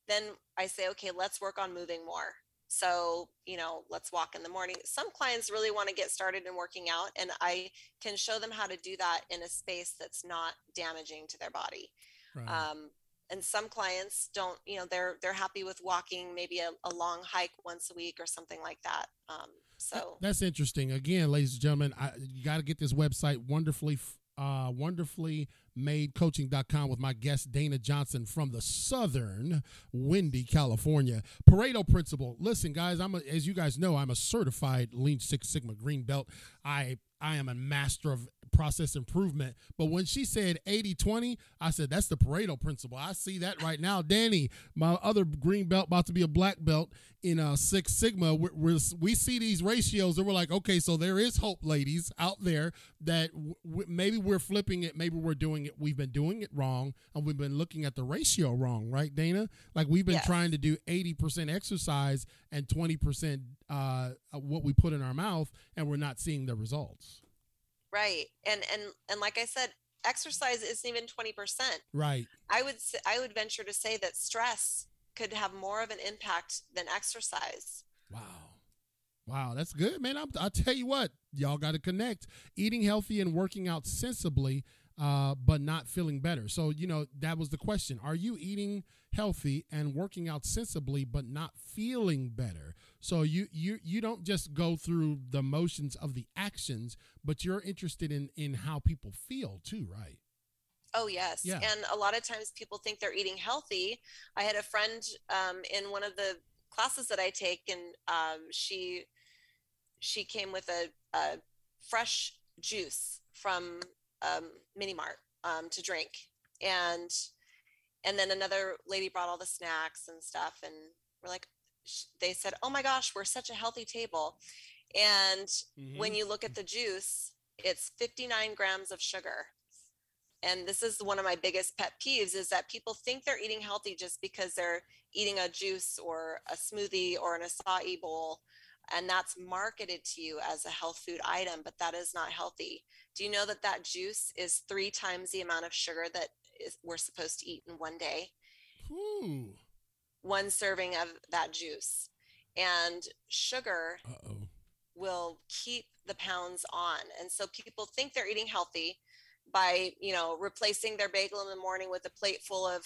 then i say okay let's work on moving more so you know let's walk in the morning some clients really want to get started in working out and i can show them how to do that in a space that's not damaging to their body right. um, and some clients don't you know they're they're happy with walking maybe a, a long hike once a week or something like that um, so That's interesting. Again, ladies and gentlemen, I, you got to get this website wonderfully, uh, wonderfully made coaching.com with my guest Dana Johnson from the southern windy California. Pareto principle. Listen, guys, I'm a, as you guys know, I'm a certified Lean Six Sigma Green Belt. I I am a master of process improvement. But when she said 80 20, I said, that's the Pareto principle. I see that right now. Danny, my other green belt, about to be a black belt in uh, Six Sigma, we're, we're, we see these ratios and we're like, okay, so there is hope, ladies, out there that w- w- maybe we're flipping it. Maybe we're doing it. We've been doing it wrong and we've been looking at the ratio wrong, right, Dana? Like we've been Yes. trying to do 80% exercise and 20% uh, what we put in our mouth, and we're not seeing the results. right and and and like i said exercise isn't even 20% Right. i would i would venture to say that stress could have more of an impact than exercise Wow. Wow, that's good, man. I'm, I'll tell you what, y'all got to connect. Eating healthy and working out sensibly, uh, but not feeling better. So, you know, that was the question. Are you eating healthy and working out sensibly, but not feeling better? So you you you don't just go through the motions of the actions, but you're interested in in how people feel too, right? Oh yes, Yeah. and a lot of times people think they're eating healthy. I had a friend um, in one of the classes that I take, and um, she she came with a, a fresh juice from um, Mini Mart um, to drink, and and then another lady brought all the snacks and stuff, and we're like, they said, "Oh my gosh, we're such a healthy table," and when you look at the juice, it's 59 grams of sugar. And this is one of my biggest pet peeves is that people think they're eating healthy just because they're eating a juice or a smoothie or an acai bowl. And that's marketed to you as a health food item, but that is not healthy. Do you know that that juice is three times the amount of sugar that is, we're supposed to eat in one day? Ooh. One serving of that juice. And sugar Uh oh. will keep the pounds on. And so people think they're eating healthy by, you know, replacing their bagel in the morning with a plate full of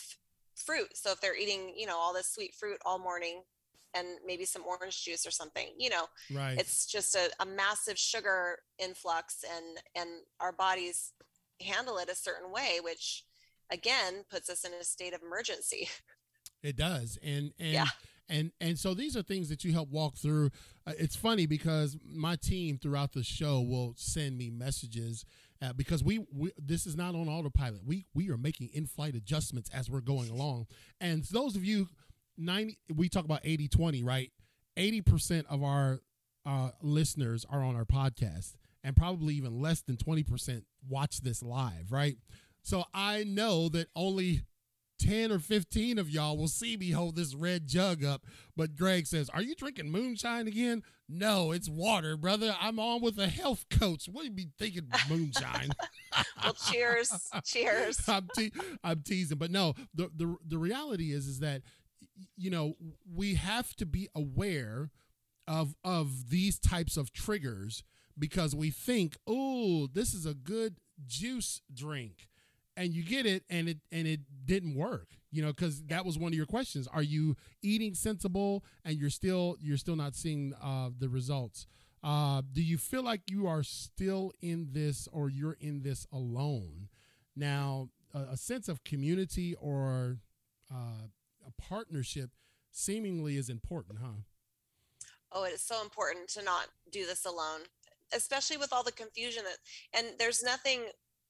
fruit. So if they're eating, you know, all this sweet fruit all morning and maybe some orange juice or something, you know, Right. it's just a, a massive sugar influx and and our bodies handle it a certain way, which again puts us in a state of emergency. It does, and and Yeah. and and so these are things that you help walk through. Uh, it's funny because my team throughout the show will send me messages uh, because we, we this is not on autopilot. We we are making in-flight adjustments as we're going along. And those of you 90 we talk about 80-20, right? 80% of our uh, listeners are on our podcast and probably even less than 20% watch this live, right? So I know that only 10 or 15 of y'all will see me hold this red jug up. But Greg says, Are you drinking moonshine again? No, it's water, brother. I'm on with a health coach. What do you be thinking moonshine? well, cheers. cheers. I'm, te- I'm teasing, but no. The, the the reality is is that you know we have to be aware of of these types of triggers because we think, oh, this is a good juice drink, and you get it, and it and it didn't work. You know, because that was one of your questions. Are you eating sensible, and you're still you're still not seeing uh, the results? Uh, do you feel like you are still in this, or you're in this alone? Now, a, a sense of community or uh, partnership seemingly is important, huh? oh it is so important to not do this alone especially with all the confusion that and there's nothing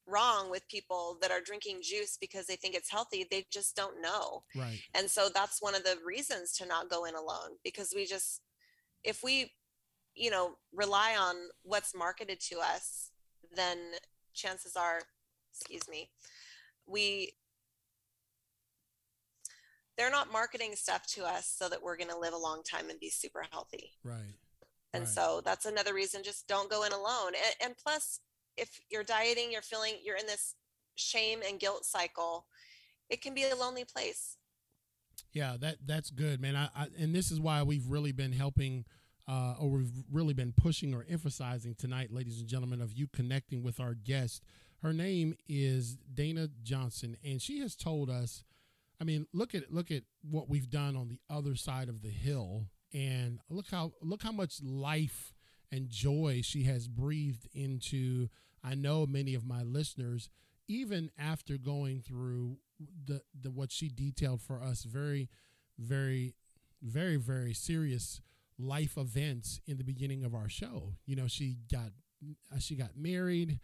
wrong with people that are drinking juice because they think it's healthy they just don't know Right. and so that's one of the reasons to not go in alone because we just if we you know rely on what's marketed to us then chances are excuse me we they're not marketing stuff to us so that we're going to live a long time and be super healthy Right. and Right. so that's another reason just don't go in alone and, and plus if you're dieting you're feeling you're in this shame and guilt cycle it can be a lonely place Yeah, that that's good, man. I, I and this is why we've really been helping, uh, or we've really been pushing or emphasizing tonight, ladies and gentlemen, of you connecting with our guest. Her name is Dana Johnson, and she has told us. I mean, look at look at what we've done on the other side of the hill, and look how look how much life and joy she has breathed into. I know many of my listeners, even after going through the the what she detailed for us, very, very, very, very serious life events in the beginning of our show. You know, she got uh, she got married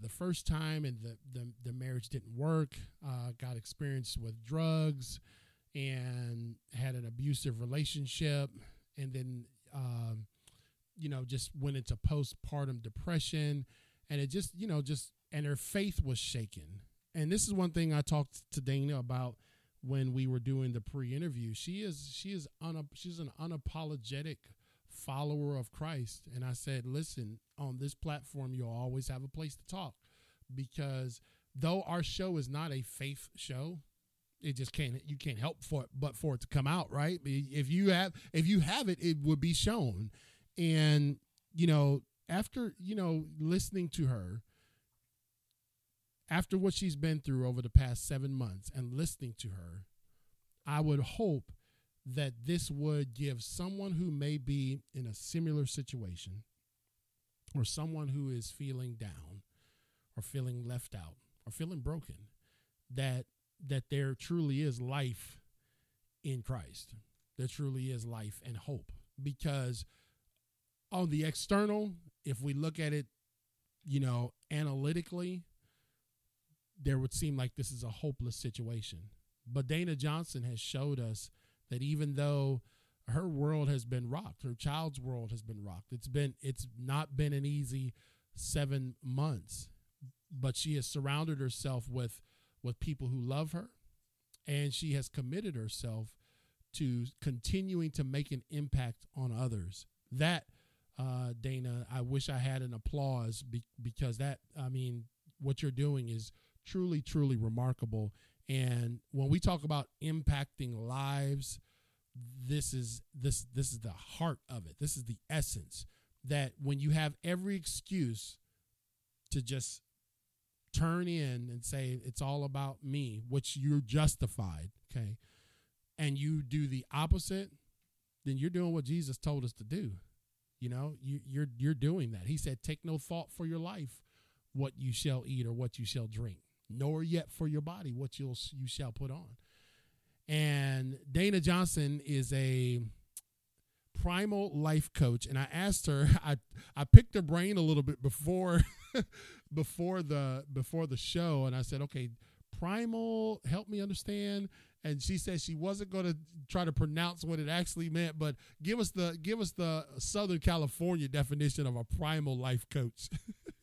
the first time, and the the, the marriage didn't work. Uh, got experience with drugs, and had an abusive relationship, and then um, you know just went into postpartum depression, and it just you know just and her faith was shaken. And this is one thing I talked to Dana about when we were doing the pre-interview. She is she is un, she's an unapologetic follower of Christ, and I said, listen, on this platform, you'll always have a place to talk because though our show is not a faith show, it just can't you can't help for it but for it to come out right? If you have if you have it it would be shown. And you know after you know listening to her after what she's been through over the past seven months and listening to her i would hope that this would give someone who may be in a similar situation or someone who is feeling down or feeling left out or feeling broken that that there truly is life in Christ. There truly is life and hope because on the external, if we look at it, you know, analytically, there would seem like this is a hopeless situation. But Dana Johnson has showed us that even though her world has been rocked, her child's world has been rocked. It's been it's not been an easy 7 months, but she has surrounded herself with with people who love her and she has committed herself to continuing to make an impact on others. That uh, Dana, I wish I had an applause be- because that, I mean, what you're doing is truly, truly remarkable. And when we talk about impacting lives, this is this this is the heart of it. This is the essence that when you have every excuse to just turn in and say it's all about me, which you're justified, okay, and you do the opposite, then you're doing what Jesus told us to do. You know, you, you're you're doing that. He said, "Take no thought for your life, what you shall eat or what you shall drink, nor yet for your body what you'll you shall put on." And Dana Johnson is a primal life coach, and I asked her. I I picked her brain a little bit before before the before the show, and I said, "Okay, primal, help me understand." and she said she wasn't going to try to pronounce what it actually meant but give us the give us the southern california definition of a primal life coach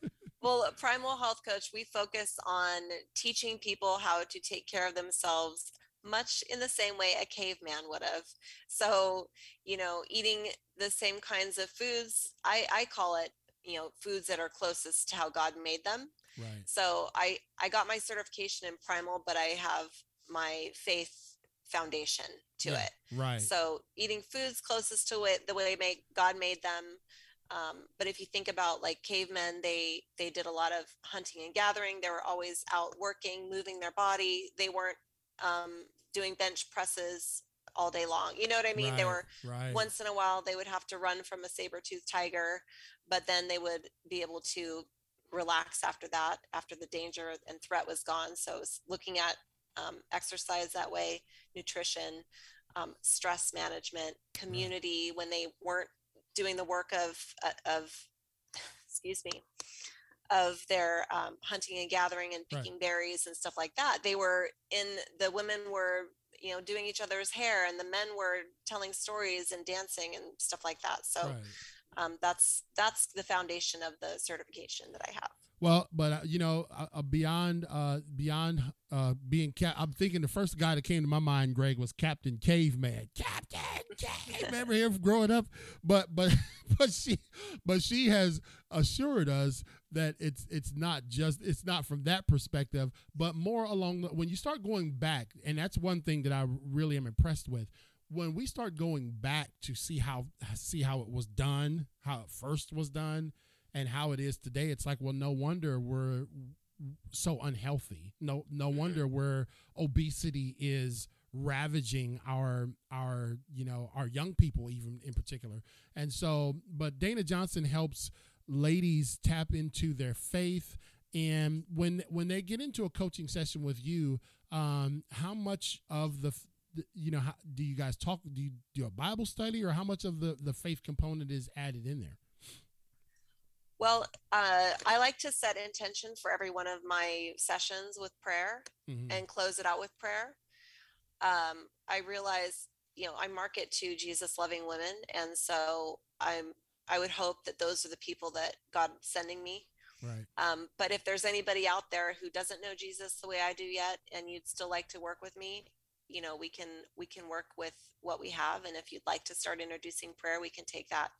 well a primal health coach we focus on teaching people how to take care of themselves much in the same way a caveman would have so you know eating the same kinds of foods i i call it you know foods that are closest to how god made them right so i i got my certification in primal but i have my faith foundation to yeah, it. Right. So eating foods closest to it, the way God made them. Um, but if you think about like cavemen, they they did a lot of hunting and gathering. They were always out working, moving their body. They weren't um, doing bench presses all day long. You know what I mean? Right, they were right. once in a while they would have to run from a saber-toothed tiger, but then they would be able to relax after that, after the danger and threat was gone. So was looking at um, exercise that way, nutrition, um, stress management, community when they weren't doing the work of uh, of excuse me of their um, hunting and gathering and picking right. berries and stuff like that. They were in the women were you know doing each other's hair and the men were telling stories and dancing and stuff like that. So right. um, that's that's the foundation of the certification that I have. Well, but uh, you know, uh, uh, beyond uh, beyond uh, being cap, I'm thinking the first guy that came to my mind, Greg, was Captain Caveman. Captain Caveman. Remember him growing up? But but but she but she has assured us that it's it's not just it's not from that perspective, but more along the, when you start going back, and that's one thing that I really am impressed with. When we start going back to see how see how it was done, how it first was done and how it is today, it's like, well, no wonder we're so unhealthy. No, no mm-hmm. wonder where obesity is ravaging our our you know our young people even in particular. And so, but Dana Johnson helps ladies tap into their faith and when when they get into a coaching session with you um how much of the you know how, do you guys talk do you do a bible study or how much of the the faith component is added in there well, uh, I like to set intention for every one of my sessions with prayer mm-hmm. and close it out with prayer. Um, I realize, you know, I market to Jesus loving women. And so I'm, I would hope that those are the people that God's sending me. Right. Um, but if there's anybody out there who doesn't know Jesus the way I do yet, and you'd still like to work with me, you know, we can, we can work with what we have. And if you'd like to start introducing prayer, we can take that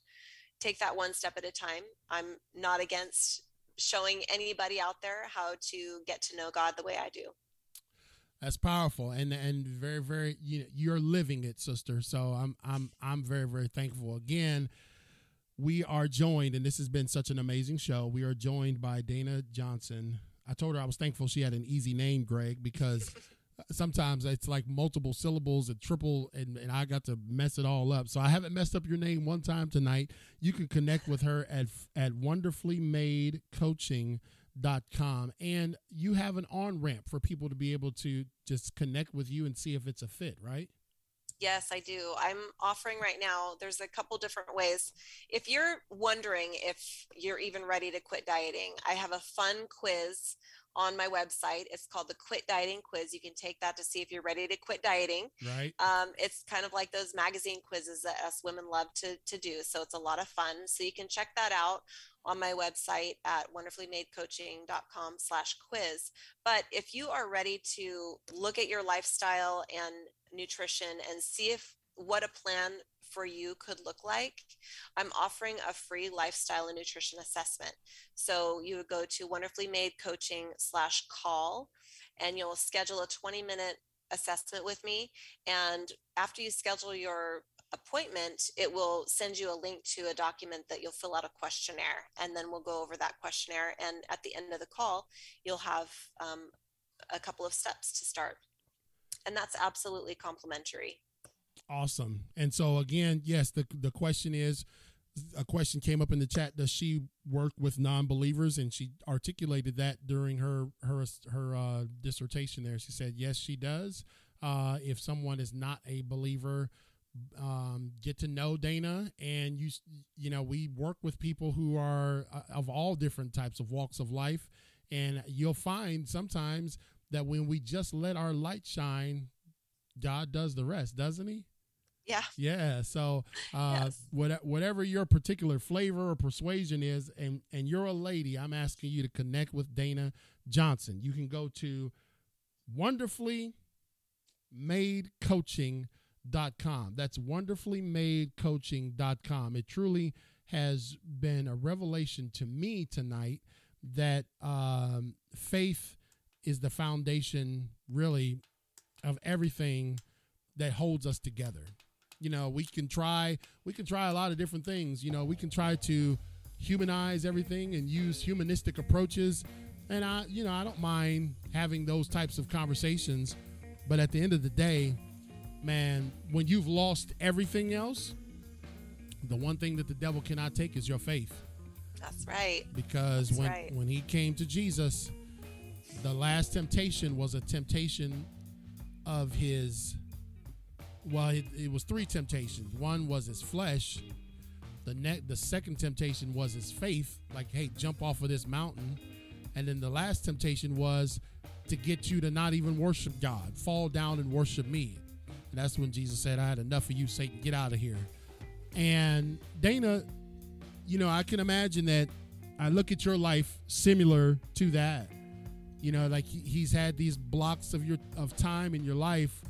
take that one step at a time. I'm not against showing anybody out there how to get to know God the way I do. That's powerful and and very very you know, you're living it, sister. So I'm I'm I'm very very thankful. Again, we are joined and this has been such an amazing show. We are joined by Dana Johnson. I told her I was thankful she had an easy name, Greg, because sometimes it's like multiple syllables and triple and, and i got to mess it all up so i haven't messed up your name one time tonight you can connect with her at at wonderfully made coaching.com and you have an on ramp for people to be able to just connect with you and see if it's a fit right Yes, I do. I'm offering right now, there's a couple different ways. If you're wondering if you're even ready to quit dieting, I have a fun quiz on my website. It's called the Quit Dieting Quiz. You can take that to see if you're ready to quit dieting. Right. Um, it's kind of like those magazine quizzes that us women love to, to do. So it's a lot of fun. So you can check that out on my website at wonderfullymadecoaching.com slash quiz. But if you are ready to look at your lifestyle and nutrition and see if what a plan for you could look like, I'm offering a free lifestyle and nutrition assessment. So you would go to wonderfully made coaching slash call and you'll schedule a 20 minute assessment with me. And after you schedule your appointment, it will send you a link to a document that you'll fill out a questionnaire. And then we'll go over that questionnaire. And at the end of the call, you'll have um, a couple of steps to start. And that's absolutely complimentary. Awesome. And so again, yes, the the question is a question came up in the chat does she work with non-believers? And she articulated that during her her her uh, dissertation there. She said yes she does. Uh, if someone is not a believer um, get to know dana and you you know we work with people who are uh, of all different types of walks of life. And you'll find sometimes that when we just let our light shine god does the rest doesn't he yeah. Yeah. So, uh, yes. what, whatever your particular flavor or persuasion is, and, and you're a lady, I'm asking you to connect with Dana Johnson. You can go to wonderfully made coaching.com. That's wonderfully made coaching.com. It truly has been a revelation to me tonight that um, faith is the foundation, really, of everything that holds us together you know we can try we can try a lot of different things. You know we can try to humanize everything and use humanistic approaches. And i you know i don't mind having those types of conversations. But at the end of the day man when you've lost everything else the one thing that the devil cannot take is your faith. That's right. Because that's when right. when he came to jesus the last temptation was a temptation of his well, it, it, was three temptations. One was his flesh. The ne- the second temptation was his faith, like, hey, jump off of this mountain. And then the last temptation was to get you to not even worship God, fall down and worship me. And that's when Jesus said, I had enough of you, Satan, get out of here. And Dana, you know, I can imagine that I look at your life similar to that. You know, like he's had these blocks of your of time in your life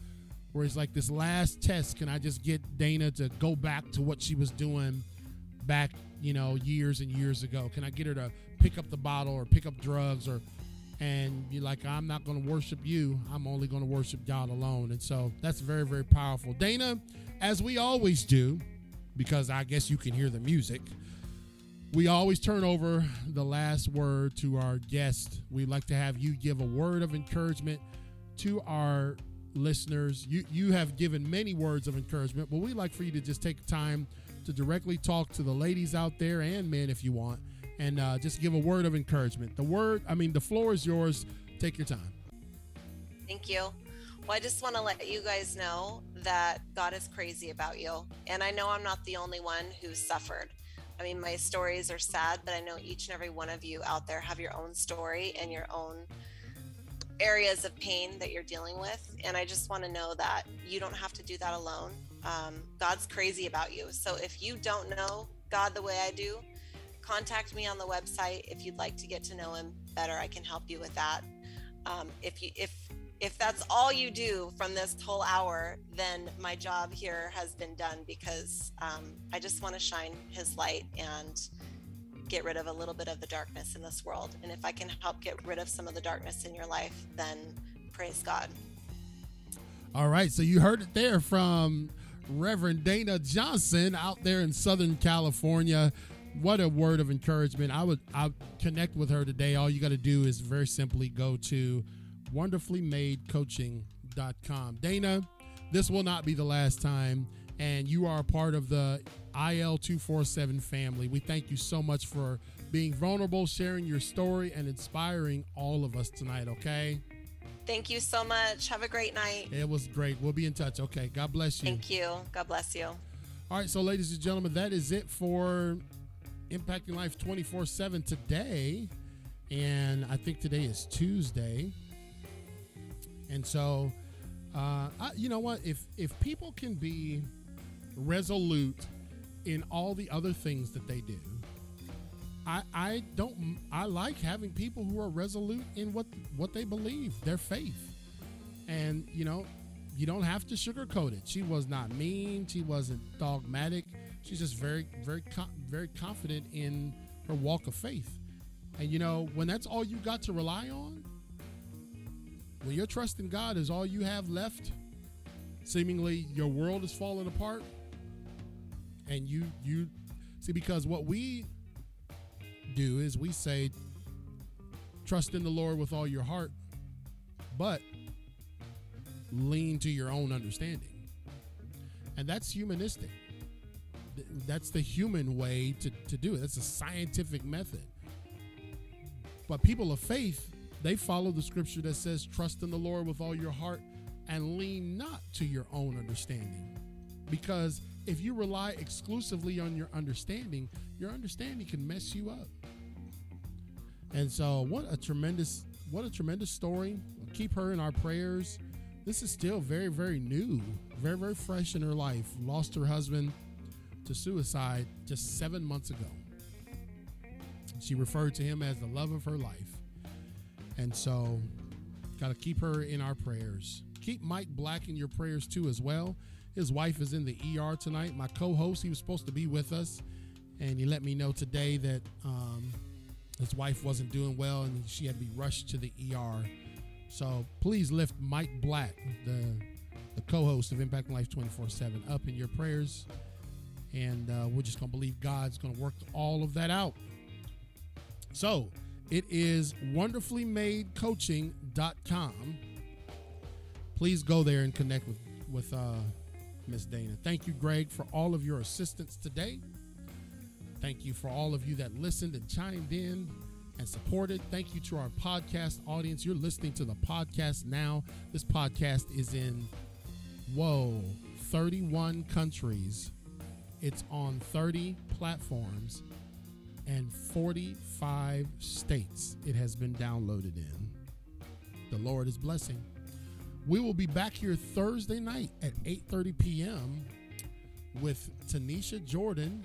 where it's like this last test can i just get dana to go back to what she was doing back you know years and years ago? Can i get her to pick up the bottle or pick up drugs or and you're like i'm not going to worship you. I'm only going to worship god alone. And so that's very very powerful. Dana as we always do because i guess you can hear the music we always turn over the last word to our guest. We'd like to have you give a word of encouragement to our listeners. You you have given many words of encouragement, but we'd like for you to just take time to directly talk to the ladies out there and men if you want, and uh, just give a word of encouragement. The word, I mean, the floor is yours. Take your time. Thank you. Well, I just want to let you guys know that God is crazy about you. And I know I'm not the only one who suffered. I mean, my stories are sad, but I know each and every one of you out there have your own story and your own areas of pain that you're dealing with. And I just want to know that you don't have to do that alone. Um, God's crazy about you. So if you don't know God the way I do, contact me on the website if you'd like to get to know Him better. I can help you with that. Um, if you if if that's all you do from this whole hour, then my job here has been done because um, I just want to shine His light and get rid of a little bit of the darkness in this world. And if I can help get rid of some of the darkness in your life, then praise God. All right. So you heard it there from Reverend Dana Johnson out there in Southern California. What a word of encouragement. I would I connect with her today. All you got to do is very simply go to wonderfullymadecoaching.com IL247.com. Dana, this will not be the last time, and you are a part of the IL247 family. We thank you so much for being vulnerable, sharing your story, and inspiring all of us tonight, okay? Thank you so much. Have a great night. It was great. We'll be in touch, okay? God bless you. Thank you. God bless you. All right, so ladies and gentlemen, that is it for Impacting Life 24 7 today. And I think today is Tuesday. And so, uh, I, you know what? If if people can be resolute in all the other things that they do, I I don't I like having people who are resolute in what what they believe, their faith, and you know. You don't have to sugarcoat it. She was not mean. She wasn't dogmatic. She's just very, very, very confident in her walk of faith. And you know, when that's all you got to rely on, when your trust in God is all you have left, seemingly your world is falling apart. And you you see because what we do is we say trust in the Lord with all your heart, but lean to your own understanding. And that's humanistic. That's the human way to, to do it. That's a scientific method. But people of faith, they follow the scripture that says, Trust in the Lord with all your heart and lean not to your own understanding. Because if you rely exclusively on your understanding, your understanding can mess you up. And so, what a tremendous, what a tremendous story. Keep her in our prayers. This is still very, very new, very, very fresh in her life. Lost her husband to suicide just seven months ago. She referred to him as the love of her life. And so, got to keep her in our prayers. Keep Mike Black in your prayers too, as well. His wife is in the ER tonight. My co host, he was supposed to be with us, and he let me know today that um, his wife wasn't doing well and she had to be rushed to the ER. So please lift Mike Black, the, the co host of Impact Life 24 7, up in your prayers. And uh, we're just going to believe God's going to work all of that out. So it is wonderfullymadecoaching.com. Please go there and connect with, with uh, Miss Dana. Thank you, Greg, for all of your assistance today. Thank you for all of you that listened and chimed in and supported. Thank you to our podcast audience. You're listening to the podcast now. This podcast is in, whoa, 31 countries. It's on 30 platforms and 45 states it has been downloaded in. The Lord is blessing. We will be back here Thursday night at 8:30 p.m. with Tanisha Jordan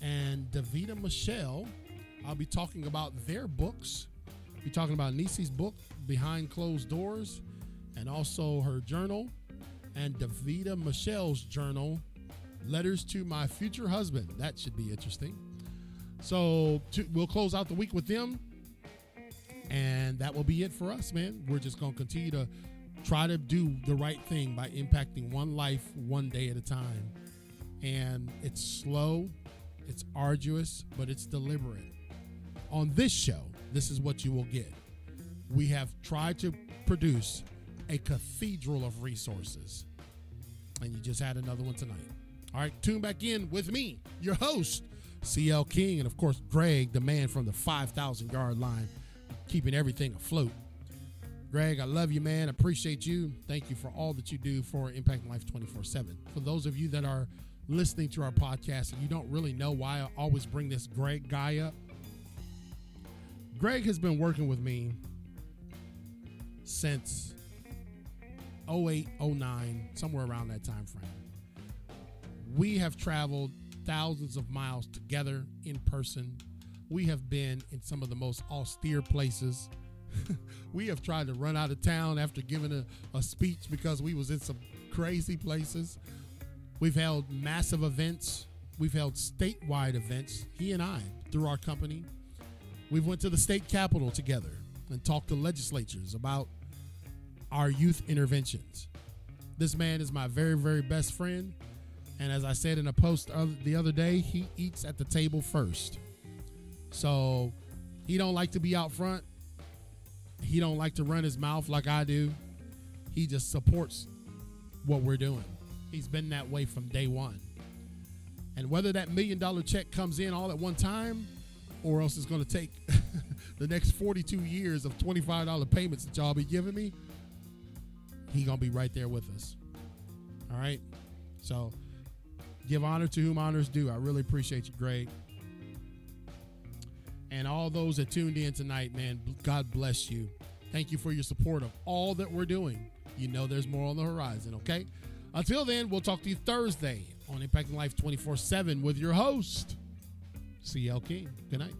and Davita Michelle. I'll be talking about their books. I'll be talking about Nisi's book, Behind Closed Doors, and also her journal, and Davita Michelle's journal, Letters to My Future Husband. That should be interesting. So to, we'll close out the week with them. And that will be it for us, man. We're just going to continue to try to do the right thing by impacting one life one day at a time. And it's slow, it's arduous, but it's deliberate. On this show, this is what you will get. We have tried to produce a cathedral of resources. And you just had another one tonight. All right, tune back in with me, your host, CL King, and of course, Greg, the man from the 5,000 yard line, keeping everything afloat. Greg, I love you, man. Appreciate you. Thank you for all that you do for Impact Life 24 7. For those of you that are listening to our podcast and you don't really know why I always bring this Greg guy up, Greg has been working with me since 08, 09, somewhere around that time frame. We have traveled thousands of miles together in person. We have been in some of the most austere places. we have tried to run out of town after giving a, a speech because we was in some crazy places. We've held massive events. We've held statewide events, he and I, through our company. We've went to the state capitol together and talked to legislatures about our youth interventions. This man is my very, very best friend. And as I said in a post the other day, he eats at the table first. So he don't like to be out front. He don't like to run his mouth like I do. He just supports what we're doing. He's been that way from day one. And whether that million dollar check comes in all at one time or else it's going to take the next 42 years of $25 payments that y'all be giving me, he going to be right there with us. All right? So give honor to whom honors due. I really appreciate you, Greg. And all those that tuned in tonight, man, God bless you. Thank you for your support of all that we're doing. You know there's more on the horizon, okay? Until then, we'll talk to you Thursday on Impacting Life 24 7 with your host, CL King. Good night.